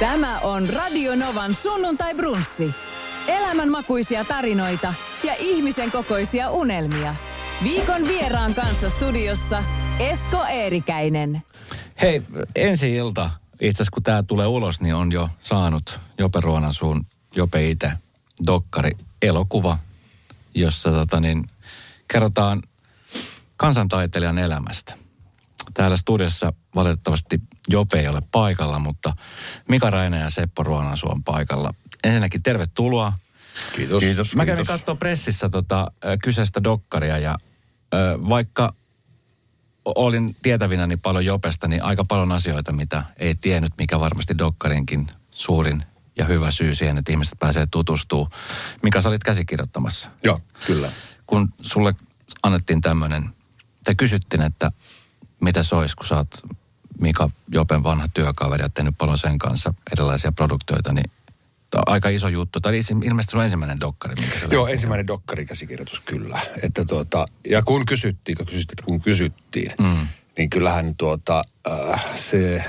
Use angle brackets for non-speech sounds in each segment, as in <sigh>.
Tämä on Radio Novan sunnuntai brunssi. Elämänmakuisia tarinoita ja ihmisen kokoisia unelmia. Viikon vieraan kanssa studiossa Esko Eerikäinen. Hei, ensi ilta, itse asiassa kun tämä tulee ulos, niin on jo saanut Jope Ruonansuun, Jope itse, dokkari, elokuva, jossa tota niin, kerrotaan kansantaiteilijan elämästä. Täällä studiossa valitettavasti Jope ei ole paikalla, mutta Mika Raine ja Seppo Ruonansu on paikalla. Ensinnäkin tervetuloa. Kiitos. Kiitos. Mä kävin katsoa pressissä tota, kyseistä dokkaria ja ö, vaikka olin tietävinäni paljon Jopesta, niin aika paljon asioita, mitä ei tiennyt, mikä varmasti dokkarinkin suurin ja hyvä syy siihen, että ihmiset pääsee tutustuu. Mikä sä olit käsikirjoittamassa? Joo, kyllä. Kun sulle annettiin tämmöinen, tai kysyttiin, että mitä se olisi, kun sä oot Mika Jopen vanha työkaveri ja tehnyt paljon sen kanssa erilaisia produktioita, niin tää on aika iso juttu. Tai ilmeisesti sun ensimmäinen dokkari, minkä sä Joo, löysit. ensimmäinen dokkarikäsikirjoitus kyllä. Että tuota, ja kun kysyttiin, kun kysyttiin, että kun kysyttiin, mm. niin kyllähän tuota, äh, se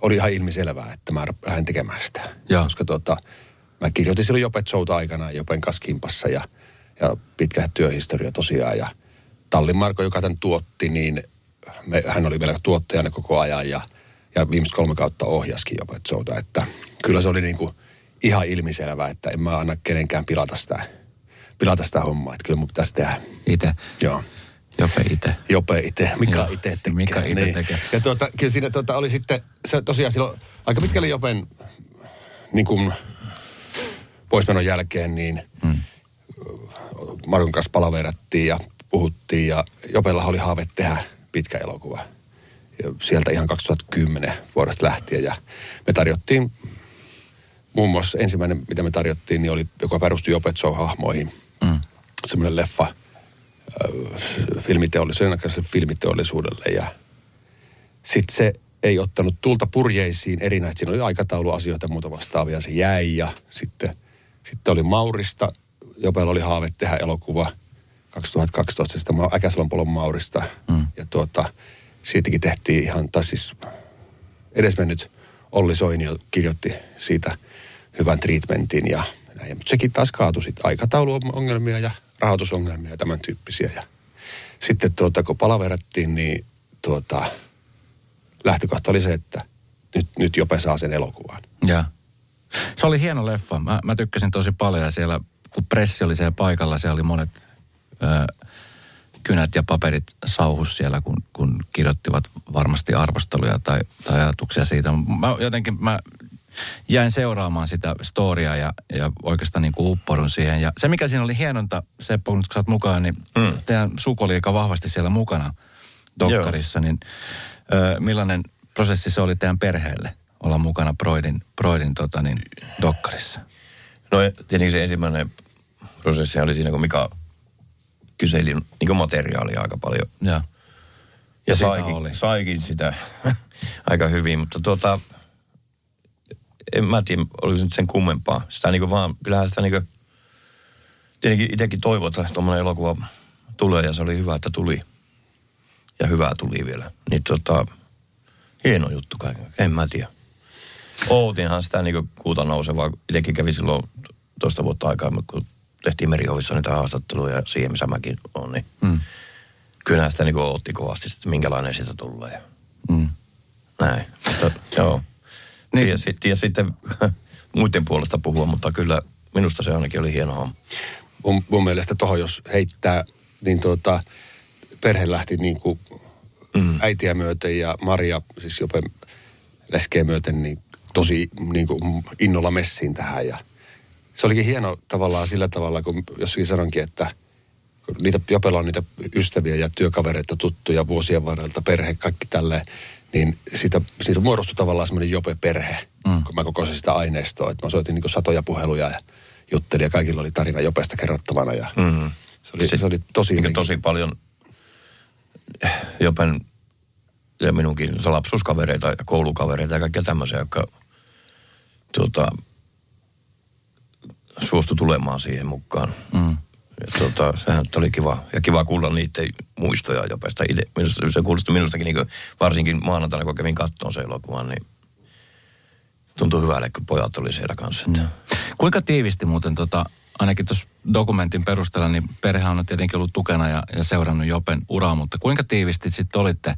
oli ihan ilmiselvää, että mä lähden tekemään sitä. Joo. Koska tuota, mä kirjoitin silloin Jopet Showta aikana Jopen kanssa kimpassa ja, ja pitkä työhistoria tosiaan. Ja Tallin Marko, joka tämän tuotti, niin me, hän oli vielä tuottajana koko ajan ja, ja viimeiset kolme kautta ohjaskin Jopet Showta. Että kyllä se oli niinku ihan ilmiselvää, että en mä anna kenenkään pilata sitä, pilata sitä hommaa. Että kyllä mun pitäisi tehdä. Itse. Joo. Jope itse. Jope itse, Mika itse tekee. Mika ite tekee. Ja tuota, kyllä siinä tuota, oli sitten, se tosiaan silloin aika pitkälle Jopen niin kuin poismenon jälkeen, niin mm. Markon kanssa palaverattiin ja puhuttiin ja Jopella oli haave tehdä pitkä elokuva. Ja sieltä ihan 2010 vuodesta lähtien ja me tarjottiin muun muassa ensimmäinen, mitä me tarjottiin, niin oli, joka perustui Jopet Show-hahmoihin. Mm. Semmoinen leffa äh, filmiteollisuudelle, filmiteollisuudelle ja sitten se ei ottanut tulta purjeisiin erinäistä. Siinä oli aikatauluasioita ja muuta vastaavia, se jäi ja sitten, sitten oli Maurista, Jopella oli haave tehdä elokuva 2012, sitä Ma- Äkäsalon polon Maurista. Mm. Ja tuota, siitäkin tehtiin ihan, tai siis edesmennyt Olli Soinio kirjoitti siitä hyvän treatmentin ja näin. Mutta sekin taas kaatui sitten aikatauluongelmia ja rahoitusongelmia ja tämän tyyppisiä. Ja sitten tuota, kun palaverattiin, niin tuota, lähtökohta oli se, että nyt, nyt Jope saa sen elokuvan. Ja. Se oli hieno leffa. Mä, mä tykkäsin tosi paljon ja siellä, kun pressi oli siellä paikalla, siellä oli monet ö, kynät ja paperit sauhus siellä, kun, kun kirjoittivat varmasti arvosteluja tai, tai ajatuksia siitä. Mä jotenkin mä jäin seuraamaan sitä storia ja, ja oikeastaan niin kuin uppoudun siihen. Ja se, mikä siinä oli hienonta, Seppo, kun sä oot mukaan, niin mm. teidän suku oli aika vahvasti siellä mukana dokkarissa, niin ö, millainen prosessi se oli teidän perheelle olla mukana Broidin, Broidin tota niin, dokkarissa? No tietenkin se ensimmäinen prosessi oli siinä, kun Mika kyseli niin materiaalia aika paljon. Ja, Ja, saikin, oli. saikin sitä <laughs> aika hyvin, mutta tuota, en mä tiedä, oliko se nyt sen kummempaa. Sitä niinku vaan, kyllähän sitä niinku, tietenkin itsekin toivoi, että tuommoinen elokuva tulee ja se oli hyvä, että tuli. Ja hyvää tuli vielä. Niin tota, hieno juttu kaiken, en mä tiedä. Ootinhan sitä niinku kuuta nousevaa. Itsekin kävi silloin toista vuotta aikaa, kun tehtiin Merihovissa niitä haastatteluja ja siihen, missä mäkin olen, niin mm, kyllähän sitä niinku ootti kovasti, että minkälainen siitä tulee. mm. Näin. Mutta, joo. Niin. Niin. Ja, sit, ja sitten <laughs> muiden puolesta puhua, mutta kyllä minusta se ainakin oli hieno homma. Mun, mun mielestä tuohon jos heittää, niin tuota, perhe lähti niin kuin mm. äitiä myöten ja Maria, siis Jope leskeä myöten, niin tosi niin kuin innolla messiin tähän. Ja se olikin hieno tavallaan sillä tavalla, kun jossakin sanonkin, että niitä, Jopella on niitä ystäviä ja työkavereita, tuttuja vuosien varrelta, perhe, kaikki tälleen, niin siitä, siitä muodostui tavallaan semmoinen Jope-perhe, mm. kun mä kokoisin sitä aineistoa. Että mä soitin niin satoja puheluja ja juttelin ja kaikilla oli tarina Jopesta kerrottavana ja Mm. se, oli, se, oli tosi... Niin niin- tosi paljon jopen ja minunkin lapsuuskavereita ja koulukavereita ja kaikkia tämmöisiä, jotka tuota, suostu tulemaan siihen mukaan. Mm. Ja tuota, sehän oli kiva. Ja kiva kuulla niiden muistoja Jopesta. Itse, minusta, se kuulosti minustakin niin varsinkin maanantaina, kun kävin kattoon se elokuvan, niin tuntui hyvälle, kun pojat oli siellä kanssa. Mm. Kuinka tiivisti muuten, tota, ainakin tuossa dokumentin perusteella, niin perhe on tietenkin ollut tukena ja, ja seurannut Jopen uraa, mutta kuinka tiivisti sitten olitte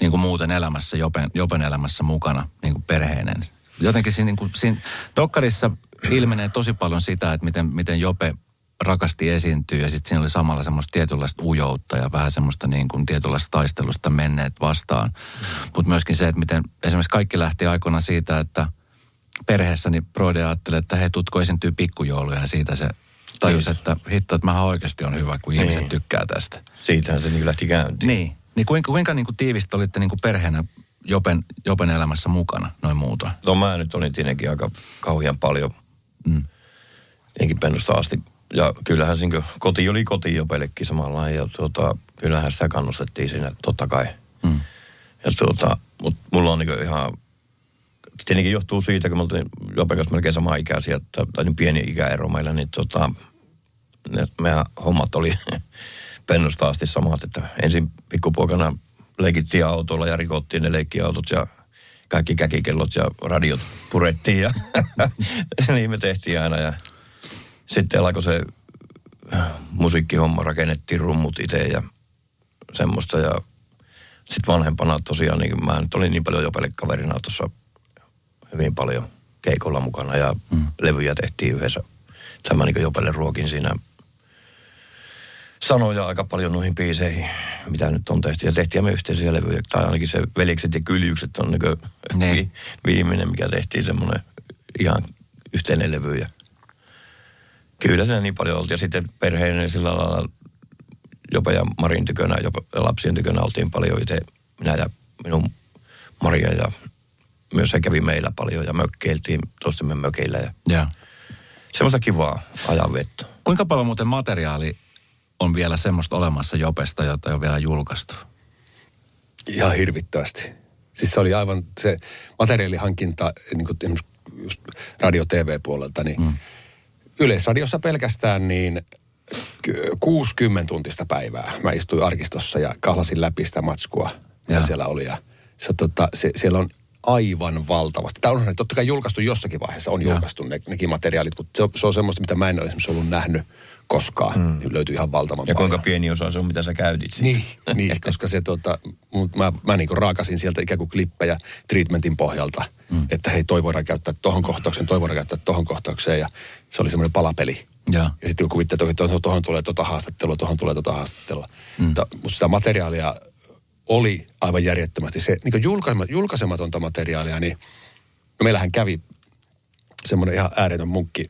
niin kuin muuten elämässä, Jopen, Jopen elämässä mukana niin kuin perheinen? Jotenkin siinä, niin kuin, siinä Dokkarissa ilmenee tosi paljon sitä, että miten, miten Jope rakasti esiintyä ja sitten siinä oli samalla semmoista tietynlaista ujoutta ja vähän semmoista niin kuin tietynlaista taistelusta menneet vastaan. Mm. Mutta myöskin se, että miten esimerkiksi kaikki lähti aikoina siitä, että perheessäni Broide ajatteli, että he tutko esiintyy pikkujouluja ja siitä se tajusi, niin. että hitto, että mä oikeasti on hyvä, kun ihmiset niin. tykkää tästä. Siitähän se niin lähti käyntiin. Niin. Niin kuinka, kuinka niin kuin tiivistä olitte niin kuin perheenä Jopen, Jopen elämässä mukana, noin muuta? No mä nyt olin tietenkin aika kauhean paljon. Mm. Pennusta asti ja kyllähän siinä, koti oli koti jo pelkki samalla ja tuota, kyllähän sitä kannustettiin siinä totta kai. Mm. Ja tuota, mutta mulla on niin ihan, tietenkin johtuu siitä, kun me oltiin Jopen kanssa melkein sama ikäisiä, tai niin pieni ikäero meillä, niin tota, ne, meidän hommat oli <laughs> pennusta asti samat, että ensin pikkupuokana leikittiin autolla ja rikottiin ne leikkiautot ja kaikki käkikellot ja radiot purettiin ja <laughs> niin me tehtiin aina ja sitten alkoi se musiikkihomma, rakennettiin rummut itse ja semmoista. Ja sitten vanhempana tosiaan, niin mä nyt olin niin paljon jo kaverina tuossa hyvin paljon keikolla mukana ja mm. levyjä tehtiin yhdessä. Tämä niin Jopelle ruokin siinä sanoja aika paljon noihin biiseihin, mitä nyt on tehty. Ja tehtiin me yhteisiä levyjä, tai ainakin se Velikset ja Kyljykset on niin vi, viimeinen, mikä tehtiin semmoinen ihan yhteinen levy. Ja Kyllä se niin paljon oltiin. Ja sitten perheen sillä lailla jopa ja Marin tykönä, jopa lapsien tykönä oltiin paljon itse. Minä ja minun Maria ja myös se kävi meillä paljon ja mökkeiltiin toistemme mökeillä. Ja ja. Semmoista kivaa ajanvettä. Kuinka paljon muuten materiaali on vielä semmoista olemassa Jopesta, jota ei ole vielä julkaistu? Ihan hirvittävästi. Siis se oli aivan se materiaalihankinta niin kuin just radio-tv-puolelta, niin mm Yleisradiossa pelkästään niin 60 tuntista päivää. Mä istuin arkistossa ja kahlasin läpi sitä matskua, mitä ja. siellä oli. Ja se, tota, se, siellä on aivan valtavasti. Tämä on totta kai julkaistu jossakin vaiheessa, on ja. julkaistu ne, nekin materiaalit, mutta se, se on semmoista, mitä mä en ole esimerkiksi ollut nähnyt koskaan. Mm. Löytyy ihan valtavan Ja paljon. kuinka pieni osa se on, mitä sä käytit Niin, niin koska se tota, mä, mä niin raakasin sieltä ikään kuin klippejä treatmentin pohjalta, mm. että hei, toi voidaan käyttää tohon kohtaukseen, toi voidaan käyttää tohon kohtaukseen ja se oli semmoinen palapeli. Ja, ja sitten kun kuvittelee, että tuohon, tuohon tulee tota haastattelua, tuohon tulee tota haastattelua. Mm. Mutta sitä materiaalia oli aivan järjettömästi. Se niin julkaisematonta materiaalia, niin no meillähän kävi semmoinen ihan ääretön munkki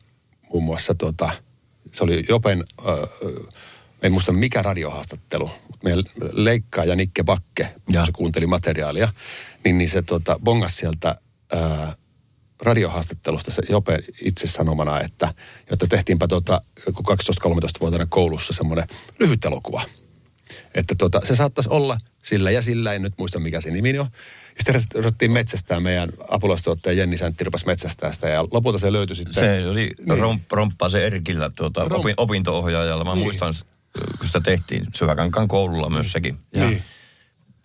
muun muassa tuota, se oli Jopen, äh, en muista mikä radiohaastattelu, mutta meidän leikkaaja Nikke Bakke, kun se kuunteli materiaalia, niin, niin se tota, bongas sieltä äh, radiohaastattelusta se Jope itse sanomana, että jotta tehtiinpä tota, 12-13-vuotiaana koulussa semmoinen lyhyt elokuva. Että tota, se saattaisi olla sillä ja sillä, en nyt muista mikä se nimi on. Sitten ruvettiin metsästää meidän apulaistuottaja Jenni Säntti rupasi metsästää sitä ja lopulta se löytyi sitten. Se oli niin. romp, romppaa se Erkillä tuota, Romp... opin, opinto-ohjaajalla. Mä niin. muistan, kun sitä tehtiin Syväkankan koululla myös sekin. Niin.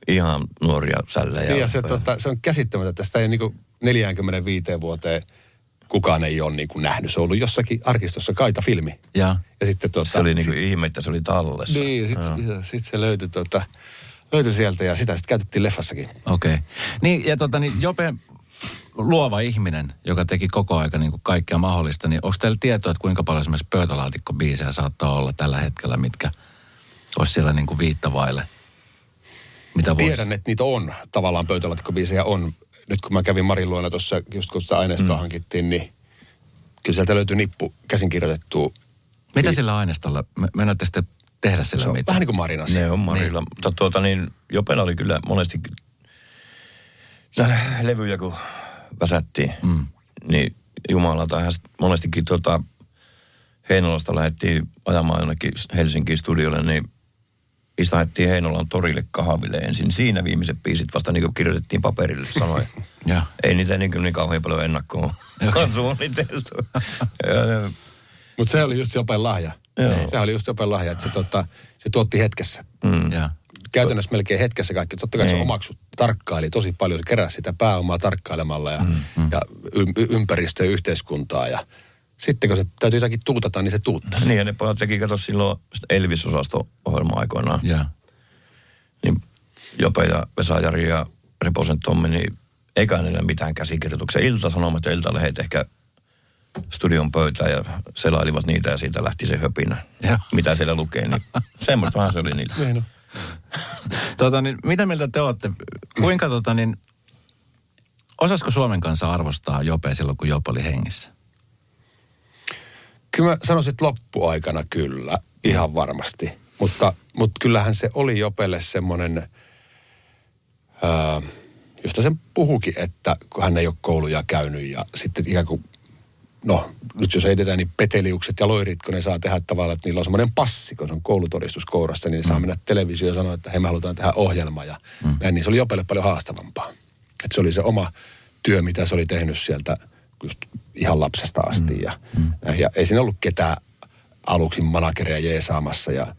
Ihan nuoria sällejä. Niin ja se, tota, se on käsittämätöntä. Tästä ei niin 45 vuoteen kukaan ei ole niin kuin nähnyt. Se on ollut jossakin arkistossa kaita filmi. Ja, ja sitten tuota, se oli niin kuin ihme, että se oli tallessa. Niin, sitten sit se löytyi tuota, löytyi sieltä ja sitä sitten käytettiin leffassakin. Okei. Okay. Niin, ja tota, niin Jope, luova ihminen, joka teki koko aika niin kuin kaikkea mahdollista, niin onko teillä tietoa, että kuinka paljon esimerkiksi pöytälaatikkobiisejä saattaa olla tällä hetkellä, mitkä olisi siellä niin kuin viittavaille? Mitä Tiedän, että niitä on. Tavallaan pöytälaatikkobiisejä on. Nyt kun mä kävin Marin luona tuossa, just kun sitä aineistoa mm. hankittiin, niin kyllä sieltä löytyy nippu käsinkirjoitettu. Mitä sillä aineistolla? Mennätte sitten tehdä sillä se on mitään. vähän niin kuin Marinas. Ne on Marilla. Niin. Mutta tuota niin, Jopena oli kyllä monesti levyjä kun väsättiin, mm. niin Jumalalta hän monestikin tuota, Heinolasta lähdettiin ajamaan jonnekin Helsingin studiolle, niin istahettiin Heinolan torille kahville ensin. Siinä viimeiset biisit vasta niin kirjoitettiin paperille sanoja. <laughs> Ei niitä niin, niin kauhean paljon ennakkoon okay. <laughs> suunniteltu. <laughs> Mutta se oli just jopa lahja. Joo. Sehän oli just jopa lahja, että se, tota, se tuotti hetkessä. Mm. käytännössä melkein hetkessä kaikki. Totta kai se Niin. omaksut tarkkaili tosi paljon, se keräsi sitä pääomaa tarkkailemalla ja, mm, ja y- y- ympäristöä ja yhteiskuntaa. Ja sitten kun se täytyy jotakin tuutata, niin se tuuttaa. Niin ja ne pojat teki, kato silloin Elvis-osasto-ohjelma aikoinaan. Joo. Niin Jope ja Vesa Jari ja Reposen Tommi, niin eikä niillä mitään käsikirjoituksia. Ilta-Sanomat ja Iltalehdet ehkä studion pöytään ja selailivat niitä ja siitä lähti se höpinä. Joo. Mitä siellä lukee, niin <laughs> semmoistahan se oli niillä. Niin on. Tota, niin, mitä mieltä te olette? Kuinka tota, niin, osasko Suomen kanssa arvostaa Jope silloin, kun Jope oli hengissä? Kyllä mä sanoisin, että loppuaikana kyllä, ihan varmasti. Mutta, mutta kyllähän se oli Jopelle semmoinen, ää, josta sen puhukin, että kun hän ei ole kouluja käynyt ja sitten ikään kuin, no nyt jos heitetään niin peteliukset ja loirit, kun ne saa tehdä tavallaan, että niillä on semmoinen passi, kun se on koulutodistus kourassa, niin ne saa mennä televisioon ja sanoa, että hei me halutaan tehdä ohjelma ja mm. näin, niin se oli Jopelle paljon haastavampaa. Että se oli se oma työ, mitä se oli tehnyt sieltä just ihan lapsesta asti mm. ja, näin. ja ei siinä ollut ketään aluksi manageria jeesaamassa ja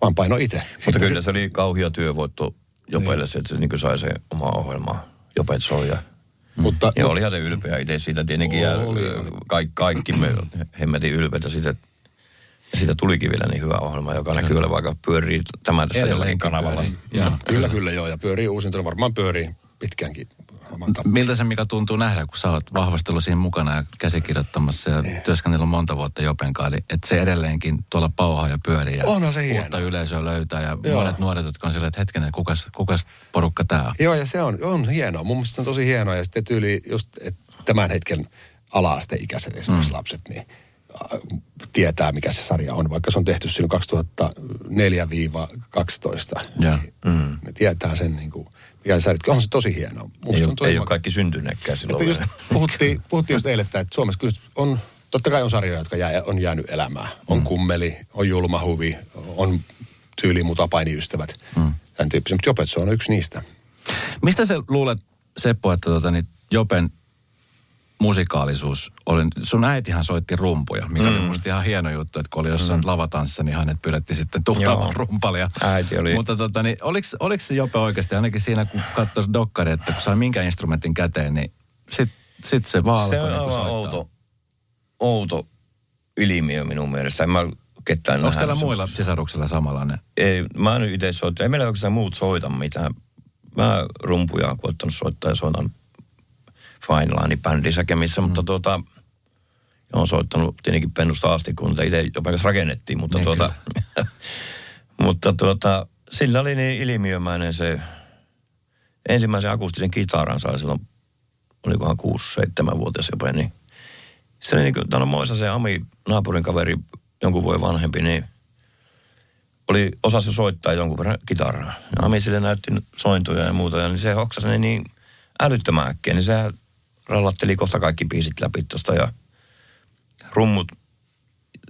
vaan paino itse. Mutta kyllä se oli kauhia työvoitto Jopeille, se, että se niin sai se oma ohjelma Jopet soi ja Mutta, Ja olihan se ylpeä itse siitä tietenkin. Ja Oli. kaikki, kaikki me hemmetin ylpeitä siitä. Ja siitä tulikin vielä niin hyvä ohjelma, joka näkyy olevan vaikka pyörii tämän tästä jollakin kanavalla. pyörii. Joo. Kyllä, kyllä joo. Ja pyörii uusintana. Varmaan pyörii pitkäänkin. Oman Miltä se Mika tuntuu nähdä, kun sä oot vahvastelu siinä mukana ja käsikirjoittamassa ja työskennellyt monta vuotta Jopen kanssa, eli että se edelleenkin tuolla pauhaa ja pyörii ja Onhan se hieno. uutta yleisöä löytää ja Joo. monet nuoret, jotka on silleen, että hetkinen, kukas, kukas porukka tää on? Joo, ja se on, on hienoa. Mun mielestä se on tosi hienoa. Ja sitten tyyli just, että tämän hetken ala-asteikäiset esimerkiksi mm. lapset, niin tietää, mikä se sarja on. Vaikka se on tehty silloin 2004-12. Joo. Niin, mm. Ne tietää sen, niin kuin, mikä se sarja. On se tosi hienoa. Musta Ei, on ei ole kaikki syntyneetkään silloin just puhuttiin, puhuttiin just eilen, että Suomessa kyllä on, totta kai on sarjoja, jotka jää, on jäänyt elämään. On mm. kummeli, on julmahuvi, on tyyli mutapainiystävät. Mm. Tämän tyyppisiä, mutta Jopetso on yksi niistä. Mistä sä luulet, Seppo, että tota, niin Jopen musikaalisuus oli, sun äitihän soitti rumpuja, mikä mm. oli musta ihan hieno juttu, että kun oli jossain mm. lavatanssissa, niin hänet pyydettiin sitten tuhlaamaan Joo. rumpalia. Äiti oli- Mutta tota, niin, oliko, oliko se Jope oikeasti, ainakin siinä kun katsoi dokkari, että kun sai minkä instrumentin käteen, niin sit, sit se vaan Se on aivan soittaa. outo, outo ilmiö minun mielestä. En mä ketään Onko nähnyt teillä semmoista. muilla sisaruksilla samanlainen? Ei, mä en itse soittaa. Ei meillä oikeastaan muut soita mitään. Mä rumpuja oon koettanut soittaa ja soitan Fine Line-bändissä kemissä, mm. mutta tuota, on soittanut tietenkin pennusta asti, kun niitä itse jopa rakennettiin, mutta Niin, tuota, <laughs> mutta tuota, sillä oli niin ilmiömäinen se, ensimmäisen akustisen kitaran sai silloin, olikohan 6-7-vuotias jopa, niin se oli niin kuin, täällä Moisa se Ami, naapurin kaveri, jonkun vuoden vanhempi, niin oli osasi soittaa jonkun verran kitaraa. Ja Ami sille näytti sointuja ja muuta, ja niin se hoksasi ne niin älyttömän äkkiä, niin se rallatteli kohta kaikki biisit läpi tuosta ja rummut,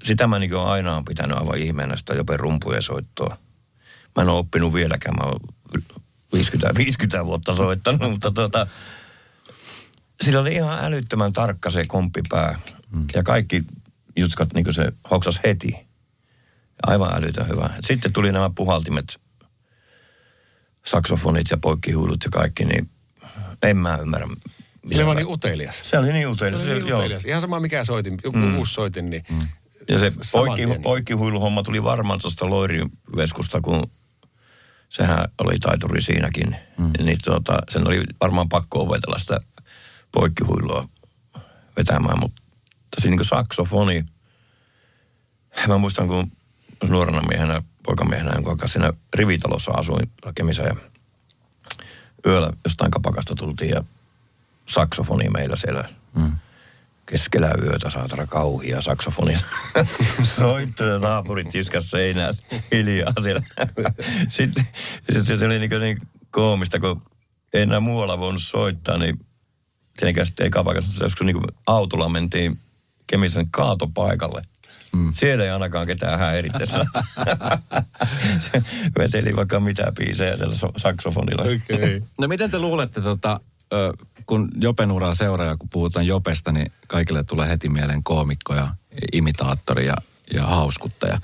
sitä mä niin aina on pitänyt aivan ihmeenä sitä jopa rumpujen soittoa. Mä en ole oppinut vieläkään, mä oon 50, 50 vuotta soittanut, <laughs> mutta tuota, sillä oli ihan älyttömän tarkka se komppipää. Mm. Ja kaikki jutskat niin se hoksas heti. Aivan älytön hyvä. Sitten tuli nämä puhaltimet, saksofonit ja poikkihuilut ja kaikki, niin en mä ymmärrä. Se mä- niin utelias. se oli niin Se utelias. on niin joo. utelias. Ihan sama mikä soitin, joku mm. uusi soitin, niin mm. Ja se poikki, poikkihuiluhomma tuli varmaan tuosta Loiriveskusta, kun sehän oli taituri siinäkin. Mm. Niin tuota, sen oli varmaan pakko opetella sitä poikkihuilua vetämään, mutta siinä niin saksofoni. Mä muistan, kun nuorena miehenä, poikamiehenä, jonka kanssa siinä rivitalossa asuin rakemissa ja yöllä jostain kapakasta tultiin ja saksofoni meillä siellä mm. keskellä yötä saatana kauhia saksofoni. <laughs> Soitto ja naapurit iskas seinään hiljaa siellä. Sitten, sitten se oli niin, niin koomista, kun ei enää muualla voinut soittaa, niin tietenkään sitten ei kapakasta, mutta joskus niin autolla mentiin Kemisen kaatopaikalle. Mm. Siellä ei ainakaan ketään häirittäisi. <laughs> Se veteli vaikka mitä biisejä siellä so- saksofonilla. Okei. No miten te luulette, tota, ö, kun Jopen uraa seuraa kun puhutaan Jopesta, niin kaikille tulee heti mieleen koomikko ja imitaattori ja, ja hauskuttaja.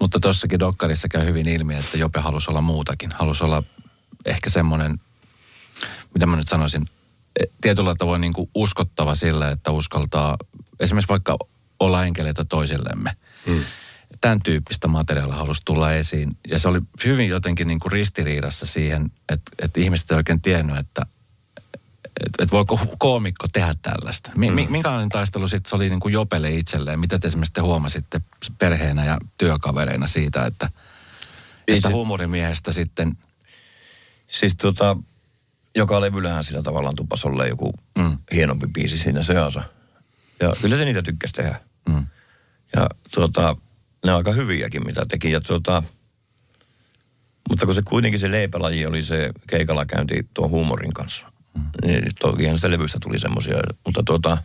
Mutta tuossakin Dokkarissa käy hyvin ilmi, että Jope halusi olla muutakin. Halusi olla ehkä semmoinen, mitä mä nyt sanoisin, e, tietyllä tavoin niin kuin uskottava sillä, että uskaltaa esimerkiksi vaikka olla enkeleitä toisillemme. Hmm. Tämän tyyppistä materiaalia halusi tulla esiin. Ja se oli hyvin jotenkin niin kuin ristiriidassa siihen, että, että ihmiset ei oikein tiennyt, että, että, että voiko koomikko tehdä tällaista. Mi, mm. Minkälainen taistelu sitten se oli niin kuin Jopelle itselleen? Mitä te esimerkiksi te huomasitte perheenä ja työkavereina siitä, että, että huumorimiehestä sitten... Siis tota, joka levyllähän sillä tavallaan tupas olla joku mm. hienompi biisi siinä seassa. Ja kyllä se niitä tykkäsi tehdä. Mm. Ja tuota, ne on aika hyviäkin, mitä teki. Ja tuota, mutta kun se kuitenkin se leipälaji oli se keikalla käynti tuon huumorin kanssa. Niin tokihan se levystä tuli semmoisia. Mutta tuota,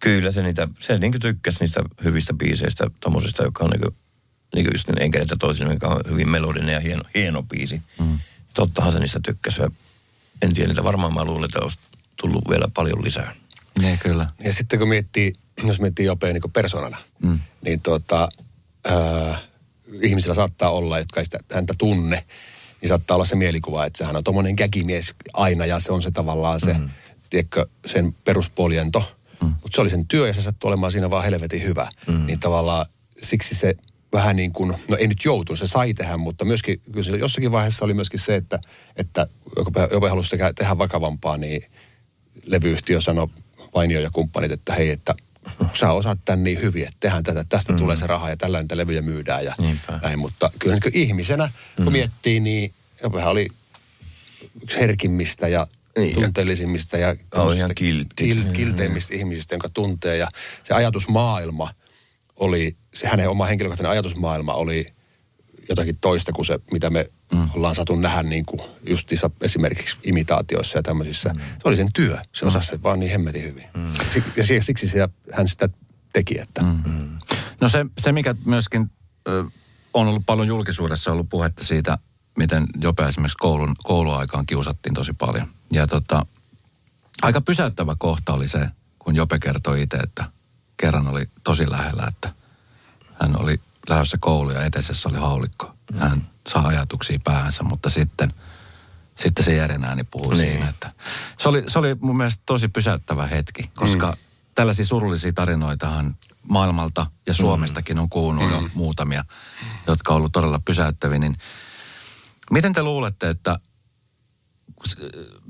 kyllä se niitä, se niin tykkäsi niistä hyvistä biiseistä, tommosista, joka on niin kuin, niin kuin just niin enkeliltä toisin, mikä on hyvin melodinen ja hieno, hieno biisi. Mm. Tottahan se niistä tykkäsi. En tiedä, niitä varmaan mä luulen, että olisi tullut vielä paljon lisää. Niin, kyllä. Ja sitten kun miettii, jos miettii Jopea niin persoonana, mm. niin tuota, äh, ihmisillä saattaa olla, jotka ei sitä, häntä tunne, niin saattaa olla se mielikuva, että hän on tuommoinen käkimies aina ja se on se tavallaan se, mm. tiedätkö, sen peruspoljento. Mm. Mutta se oli sen työ ja se sattui olemaan siinä vaan helvetin hyvä. Mm. Niin tavallaan siksi se vähän niin kuin, no ei nyt joutunut, se sai tehdä, mutta myöskin, kyllä jossakin vaiheessa oli myöskin se, että, että jopa halusi tehdä, tehdä vakavampaa, niin levyyhtiö sanoi Vainio ja kumppanit, että hei, että sä osaat tämän niin hyvin, että tehdään tätä, tästä mm. tulee se raha ja tällä niitä levyjä myydään ja Niinpä. näin. Mutta kyllä niin ihmisenä, kun mm. miettii, niin Jopehan oli yksi herkimmistä ja niin, tunteellisimmista ja oh, ihan kil, kilteimmistä mm. ihmisistä, jonka tuntee. Ja se ajatusmaailma oli, se hänen oma henkilökohtainen ajatusmaailma oli jotakin toista kuin se, mitä me mm. ollaan saatu nähdä niin kuin justiinsa esimerkiksi imitaatioissa ja tämmöisissä. Mm. Se oli sen työ. Se osasi sen vaan niin hemmetin hyvin. Mm. Ja siksi sitä, hän sitä teki. Että. Mm. mm. No se, se, mikä myöskin ö, on ollut paljon julkisuudessa ollut puhetta siitä, miten Jope esimerkiksi koulun, kouluaikaan kiusattiin tosi paljon. Ja tota, aika pysäyttävä kohta oli se, kun Jope kertoi itse, että kerran oli tosi lähellä, että hän oli lähdössä kouluun ja eteisessä oli haulikko. Hän saa ajatuksia päähänsä, mutta sitten, sitten se järjenääni puhuu niin. siinä. Että se, oli, se oli mun mielestä tosi pysäyttävä hetki, koska mm. tällaisia surullisia tarinoitahan maailmalta ja Suomestakin on kuulunut mm. jo muutamia, jotka on ollut todella pysäyttäviä. Niin miten te luulette, että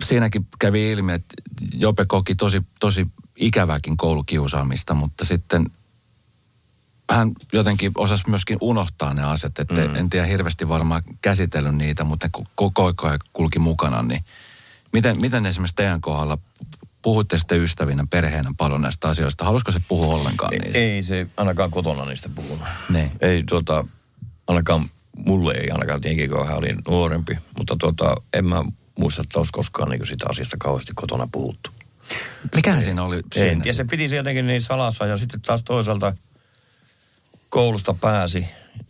siinäkin kävi ilmi, että Jope koki tosi, tosi ikäväkin koulukiusaamista, mutta sitten hän jotenkin osasi myöskin unohtaa ne asiat, että mm. en tiedä hirveästi varmaan käsitellyt niitä, mutta koko ajan kulki mukana, niin miten, miten esimerkiksi teidän kohdalla puhutte sitten ystävinä, perheenä paljon näistä asioista? Haluaisiko se puhua ollenkaan niistä? Ei, ei se ainakaan kotona niistä puhunut. Ne. Ei tuota, ainakaan mulle ei ainakaan tietenkin, kun hän oli nuorempi, mutta tuota, en mä muista, että olisi koskaan niin sitä asiasta kauheasti kotona puhuttu. Mikähän siinä oli syynä? En tiedä, se piti se jotenkin niin salassa ja sitten taas toisaalta – koulusta pääsi,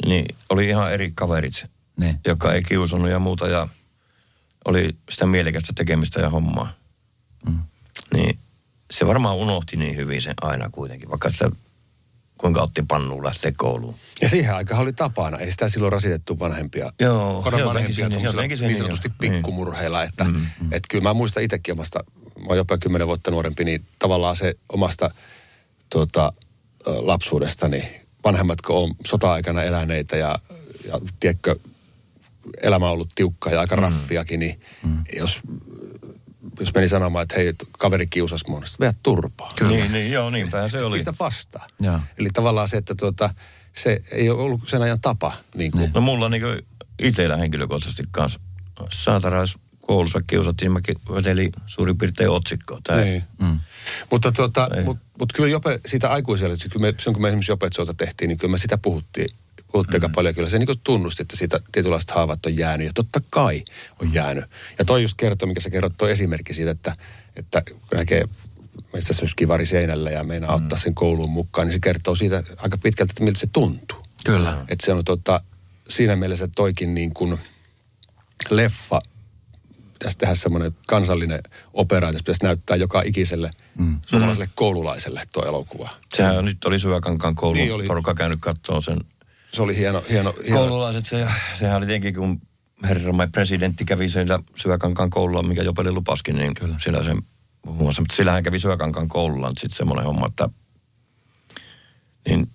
niin oli ihan eri kaverit, ne. joka ei kiusannut ja muuta ja oli sitä mielekästä tekemistä ja hommaa. Mm. Niin se varmaan unohti niin hyvin sen aina kuitenkin, vaikka sitä kuinka otti pannuun lähteä kouluun. Ja siihen aikaan oli tapana, ei sitä silloin rasitettu vanhempia. Joo, vanhempia niin, niin sanotusti niin. pikkumurheilla, että mm, mm. Et kyllä mä muistan itsekin omasta, mä oon jopa kymmenen vuotta nuorempi, niin tavallaan se omasta tuota, lapsuudestani vanhemmatko on sota-aikana eläneitä ja, ja tiedätkö, elämä on ollut tiukkaa ja aika mm. raffiakin, niin mm. jos, jos meni sanomaan, että hei, kaveri kiusasi mua, niin vedät turpaa. Kyllä. Niin, niin, joo, niinpä se oli. Pistä vastaan. Ja. Eli tavallaan se, että tuota, se ei ole ollut sen ajan tapa. Niin kuin. No mulla niin itsellä henkilökohtaisesti kanssa saatarais koulussa kiusattiin, mä vetelin suurin piirtein otsikkoa. Niin. Mm. Mutta tuota, mut, mut kyllä Jope, siitä aikuiselle, kyllä me, silloin kun me esimerkiksi Jopetsuota tehtiin, niin kyllä me sitä puhuttiin, puhuttiin mm. aika paljon. Kyllä se niin tunnusti, että siitä tietynlaiset haavat on jäänyt. Ja totta kai on mm. jäänyt. Ja toi just kertoo, mikä sä kerrot, toi esimerkki siitä, että, että kun näkee metsästyskivari seinällä ja meinaa mm. ottaa sen kouluun mukaan, niin se kertoo siitä aika pitkälti, että miltä se tuntuu. Kyllä. Että se on tota, siinä mielessä toikin niin kuin leffa pitäisi tehdä semmoinen kansallinen operaatio, että pitäisi näyttää joka ikiselle mm. suomalaiselle koululaiselle tuo elokuva. Sehän nyt oli Syväkankaan koulun Niin oli. porukka käynyt katsoa sen Se oli hieno, hieno, hieno. koululaiset. Se, sehän oli tietenkin, kun herramme presidentti kävi siellä Syväkankaan koululla, mikä Jopeli lupaskin, niin Kyllä. siellä sen huomassa. Mutta sillä hän kävi Syväkankaan koululla, mutta sitten semmoinen homma, että niin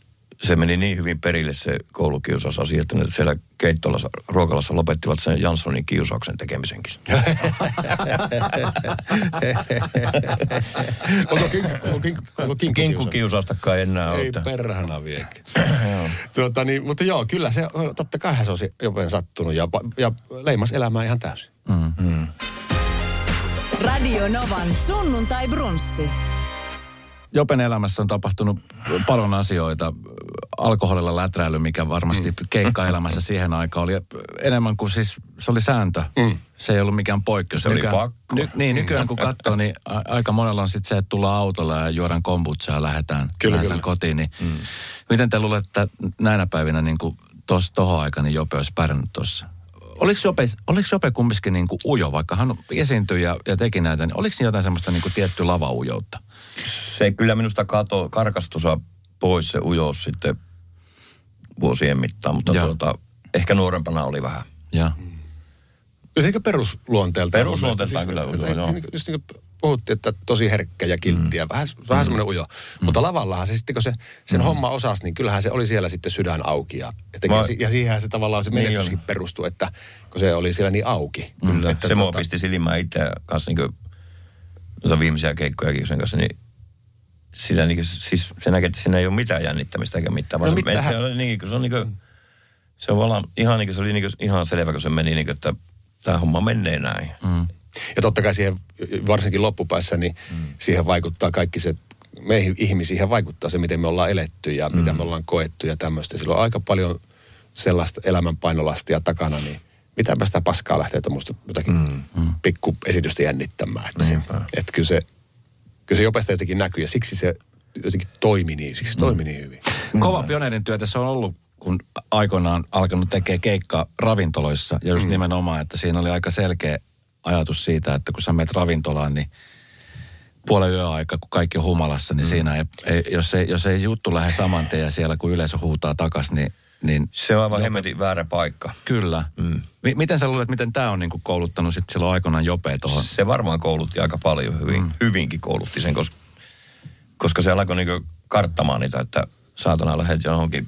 se meni niin hyvin perille se koulukiusausasia, että ne siellä keittolassa, ruokalassa lopettivat sen Janssonin kiusauksen tekemisenkin. <laughs> onko kink, onko kink, onko kinkku Kinkkukiusaustakaan enää ole. Ei että- perhana viekin. tuota, niin, mutta joo, kyllä se, totta kai se olisi jopen sattunut ja, ja leimas elämää ihan täysin. Radio Novan sunnuntai brunssi. Jopen elämässä on tapahtunut paljon asioita. Alkoholilla läträily, mikä varmasti mm. keikkaelämässä siihen aikaan oli enemmän kuin siis, se oli sääntö. Mm. Se ei ollut mikään poikkeus. Se oli pakko. Ny, niin, nykyään kun katsoo, niin a, aika monella on sitten se, että tullaan autolla ja juodaan kombutsaa ja lähdetään, Kyllä, lähdetään kyllä. kotiin. Niin mm. Miten te luulette, että näinä päivinä niin kuin tos, tohon aikana niin Jope olisi pärjännyt tuossa? Oliko Jope, oliko Jope kumminkin niin kuin ujo, vaikka hän esiintyi ja, ja teki näitä, niin oliko siinä jotain semmoista niin kuin tiettyä lavaujoutta? Se kyllä minusta kato, karkastusa pois se ujous sitten vuosien mittaan, mutta tuota, ehkä nuorempana oli vähän. Ja. Ja sekä perusluonteelta. Perusluonteeltaan kyllä ujo, joo. Siis, just niin kuin puhuttiin, että tosi herkkä ja kilttiä. Mm. Vähän, vähän semmoinen ujo. Mm. Mutta lavallahan se sitten, kun se sen mm. homma osasi, niin kyllähän se oli siellä sitten sydän auki. Ja, ja, teki, Mä- ja siihenhän se tavallaan se Niin menestyskin oli. perustui, että kun se oli siellä niin auki. Kyllä. Että se mua tota- pisti silmään itse kanssa niin noita viimeisiä keikkojakin sen kanssa, niin sillä niin kuin, siis se näkee, että siinä ei ole mitään jännittämistä eikä mitään. Vaan No se, se, oli niin, kuin- se on niin kuin, se on vallan, ihan niin kuin, se oli niin kuin, ihan selvä, kun se meni niin kuin, että tämä homma menee näin. Mm. Ja totta kai siihen, varsinkin loppupäässä, niin mm. siihen vaikuttaa kaikki se, meihin ihmisiin vaikuttaa se, miten me ollaan eletty ja mm. mitä me ollaan koettu ja tämmöistä. Sillä on aika paljon sellaista elämän painolastia takana, niin mitäpä sitä paskaa lähtee tuommoista jotakin mm. pikku esitystä jännittämään. Että, se, että kyllä se, kyllä se jopesta jotenkin näkyy ja siksi se jotenkin toimi niin, siksi se toimi niin hyvin. Kova pioneerin työtä se on ollut, kun aikoinaan alkanut tekee keikkaa ravintoloissa. Ja just mm. nimenomaan, että siinä oli aika selkeä ajatus siitä, että kun sä menet ravintolaan, niin puolen yöaika, kun kaikki on humalassa, niin mm. siinä ei, ei, jos, ei, jos ei juttu lähde saman tien ja siellä kun yleisö huutaa takas, niin, niin Se on aivan hemmetin väärä paikka. kyllä. Mm. M- miten sä luulet, miten tämä on niinku kouluttanut sitten silloin aikoinaan Jopea tuohon? Se varmaan koulutti aika paljon, hyvin, mm. hyvinkin koulutti sen, koska, koska se alkoi niinku karttamaan niitä, että saatana lähdet johonkin